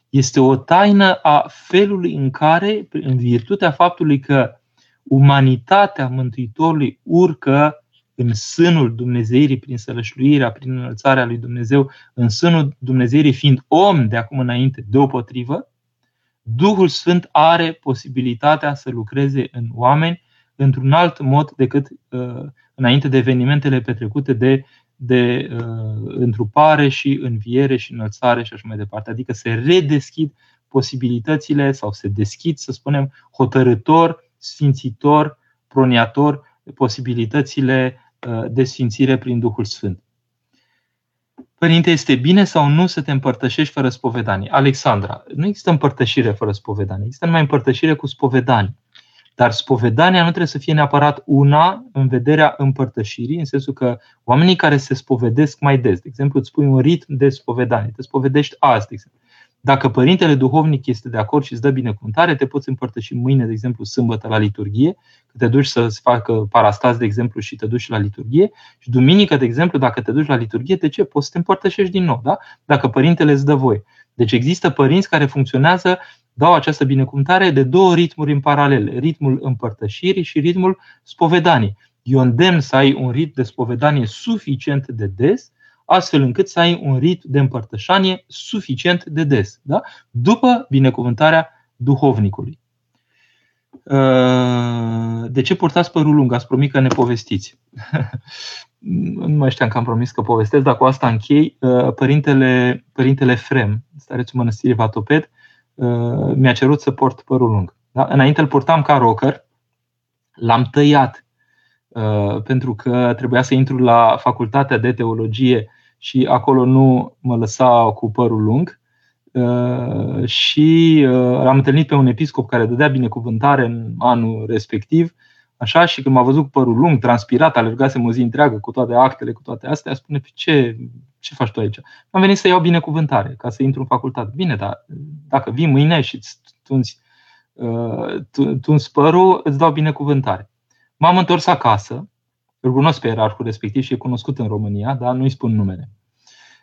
Este o taină a felului în care, în virtutea faptului că umanitatea Mântuitorului urcă în sânul Dumnezeirii prin sălășluirea, prin înălțarea lui Dumnezeu, în sânul Dumnezeirii fiind om de acum înainte deopotrivă, Duhul Sfânt are posibilitatea să lucreze în oameni într-un alt mod decât uh, înainte de evenimentele petrecute de, de uh, întrupare și înviere și înălțare și așa mai departe. Adică se redeschid posibilitățile sau se deschid, să spunem, hotărător, sfințitor, proniator, posibilitățile uh, de sfințire prin Duhul Sfânt. Părinte, este bine sau nu să te împărtășești fără spovedanie? Alexandra, nu există împărtășire fără spovedanie, există numai împărtășire cu spovedanie. Dar spovedania nu trebuie să fie neapărat una în vederea împărtășirii, în sensul că oamenii care se spovedesc mai des, de exemplu, îți spui un ritm de spovedanie, te spovedești azi, de exemplu. Dacă părintele duhovnic este de acord și îți dă binecuvântare, te poți împărtăși mâine, de exemplu, sâmbătă la liturghie, că te duci să-ți facă parastaz, de exemplu, și te duci la liturghie. Și duminică, de exemplu, dacă te duci la liturghie, de ce? Poți să te împărtășești din nou, da? Dacă părintele îți dă voie. Deci există părinți care funcționează, dau această binecuvântare de două ritmuri în paralel, ritmul împărtășirii și ritmul spovedanii. Eu îndemn să ai un ritm de spovedanie suficient de des, astfel încât să ai un rit de împărtășanie suficient de des, da? după binecuvântarea duhovnicului. Uh, de ce purtați părul lung? Ați promis că ne povestiți. [LAUGHS] nu mai știam că am promis că povestesc, dar cu asta închei. Uh, părintele, părintele Frem, starețul mănăstirii Vatoped, uh, mi-a cerut să port părul lung. Da? Înainte îl portam ca rocker, l-am tăiat pentru că trebuia să intru la facultatea de teologie și acolo nu mă lăsa cu părul lung. Uh, și uh, am întâlnit pe un episcop care dădea binecuvântare în anul respectiv, așa, și când m-a văzut cu părul lung, transpirat, alergasem o zi întreagă cu toate actele, cu toate astea, spune, ce, ce faci tu aici? Am venit să iau binecuvântare, ca să intru în facultate. Bine, dar dacă vii mâine și îți tunzi, uh, tunzi părul, îți dau binecuvântare. M-am întors acasă, îl cunosc pe ierarhul respectiv și e cunoscut în România, dar nu-i spun numele.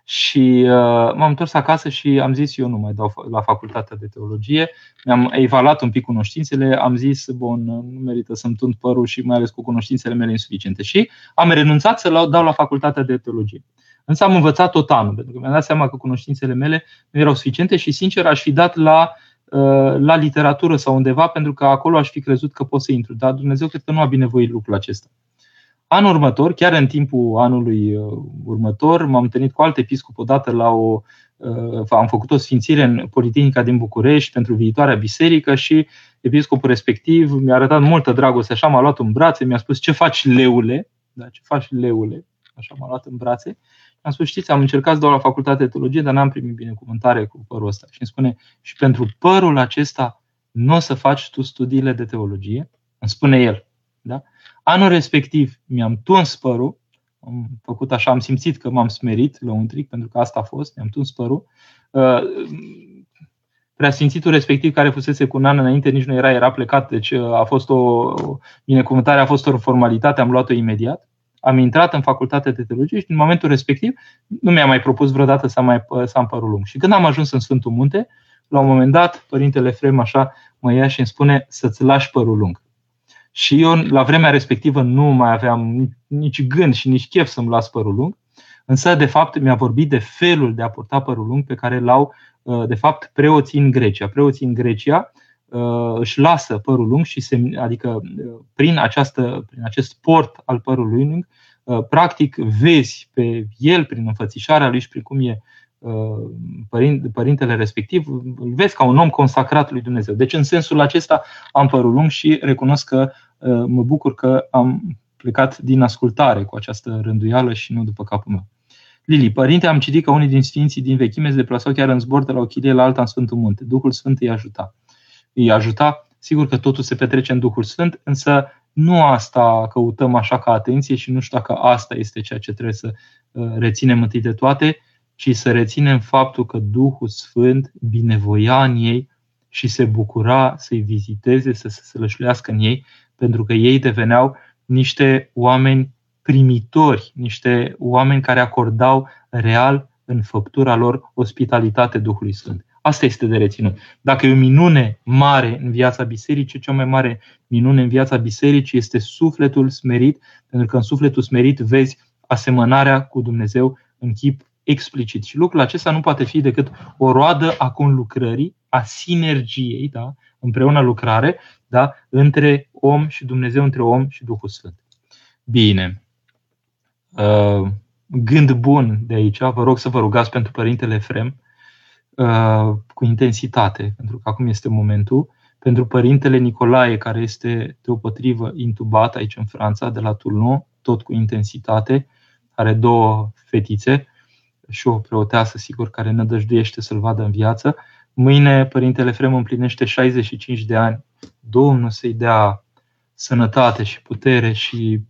Și uh, m-am întors acasă și am zis eu nu mai dau la facultatea de teologie. Mi-am evaluat un pic cunoștințele, am zis, bun, nu merită să-mi tund părul și mai ales cu cunoștințele mele insuficiente. Și am renunțat să dau la facultatea de teologie. Însă am învățat tot anul, pentru că mi-am dat seama că cunoștințele mele nu erau suficiente și, sincer, aș fi dat la, uh, la literatură sau undeva, pentru că acolo aș fi crezut că pot să intru. Dar Dumnezeu cred că nu a binevoit lucrul acesta. Anul următor, chiar în timpul anului uh, următor, m-am întâlnit cu alt episcop odată la o. Uh, am făcut o sfințire în Politehnica din București pentru viitoarea biserică și episcopul respectiv mi-a arătat multă dragoste, așa m-a luat în brațe, mi-a spus ce faci leule, da, ce faci leule, așa m-a luat în brațe. Am spus, știți, am încercat să dau la facultate de teologie, dar n-am primit binecuvântare cu părul ăsta. Și îmi spune, și pentru părul acesta nu o să faci tu studiile de teologie? Îmi spune el. Da? Anul respectiv mi-am tuns părul, am făcut așa, am simțit că m-am smerit la un tric, pentru că asta a fost, mi-am tuns părul. Uh, preasfințitul respectiv, care fusese cu un an înainte, nici nu era, era plecat, deci uh, a fost o binecuvântare, a fost o formalitate, am luat-o imediat. Am intrat în facultate de teologie și în momentul respectiv nu mi-a mai propus vreodată să, mai, să am părul lung. Și când am ajuns în Sfântul Munte, la un moment dat, părintele Frem așa mă ia și îmi spune să-ți lași părul lung. Și eu, la vremea respectivă, nu mai aveam nici gând și nici chef să-mi las părul lung, însă, de fapt, mi-a vorbit de felul de a purta părul lung pe care l-au, uh, de fapt, preoții în Grecia. Preoții în Grecia uh, își lasă părul lung și se, adică uh, prin, această, prin acest port al părului lung, practic vezi pe el, prin înfățișarea lui și prin cum e părintele respectiv, îl vezi ca un om consacrat lui Dumnezeu. Deci, în sensul acesta, am părul lung și recunosc că uh, mă bucur că am plecat din ascultare cu această rânduială și nu după capul meu. Lili, părinte, am citit că unii din sfinții din vechime se deplasau chiar în zbor de la o chilie la alta în Sfântul Munte. Duhul Sfânt îi ajuta. Îi ajuta, sigur că totul se petrece în Duhul Sfânt, însă nu asta căutăm așa ca atenție și nu știu dacă asta este ceea ce trebuie să uh, reținem întâi de toate, ci să reținem faptul că Duhul Sfânt binevoia în ei și se bucura să-i viziteze, să se sălășluiască în ei, pentru că ei deveneau niște oameni primitori, niște oameni care acordau real în făptura lor ospitalitate Duhului Sfânt. Asta este de reținut. Dacă e o minune mare în viața bisericii, cea mai mare minune în viața bisericii este sufletul smerit, pentru că în sufletul smerit vezi asemănarea cu Dumnezeu în chip explicit. Și lucrul acesta nu poate fi decât o roadă a conlucrării, a sinergiei, da? împreună lucrare, da? între om și Dumnezeu, între om și Duhul Sfânt. Bine. Uh, gând bun de aici. Vă rog să vă rugați pentru Părintele Efrem uh, cu intensitate, pentru că acum este momentul. Pentru Părintele Nicolae, care este deopotrivă intubat aici în Franța, de la Toulon, tot cu intensitate, are două fetițe și o preoteasă, sigur, care nădăjduiește să-l vadă în viață. Mâine Părintele Efrem împlinește 65 de ani. Domnul să-i dea sănătate și putere și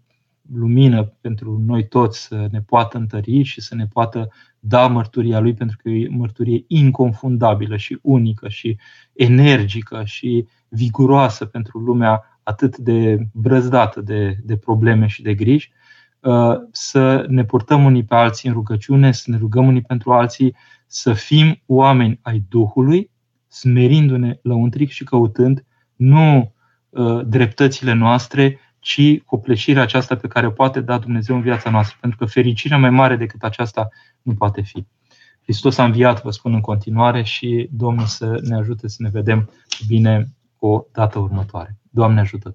lumină pentru noi toți să ne poată întări și să ne poată da mărturia lui, pentru că e mărturie inconfundabilă și unică și energică și viguroasă pentru lumea atât de brăzdată de, de probleme și de griji, uh, să ne purtăm unii pe alții în rugăciune, să ne rugăm unii pentru alții, să fim oameni ai Duhului, smerindu-ne lăuntric și căutând nu uh, dreptățile noastre, ci copleșirea aceasta pe care o poate da Dumnezeu în viața noastră. Pentru că fericirea mai mare decât aceasta nu poate fi. Hristos a înviat, vă spun în continuare, și Domnul să ne ajute să ne vedem bine o dată următoare. Doamne ajută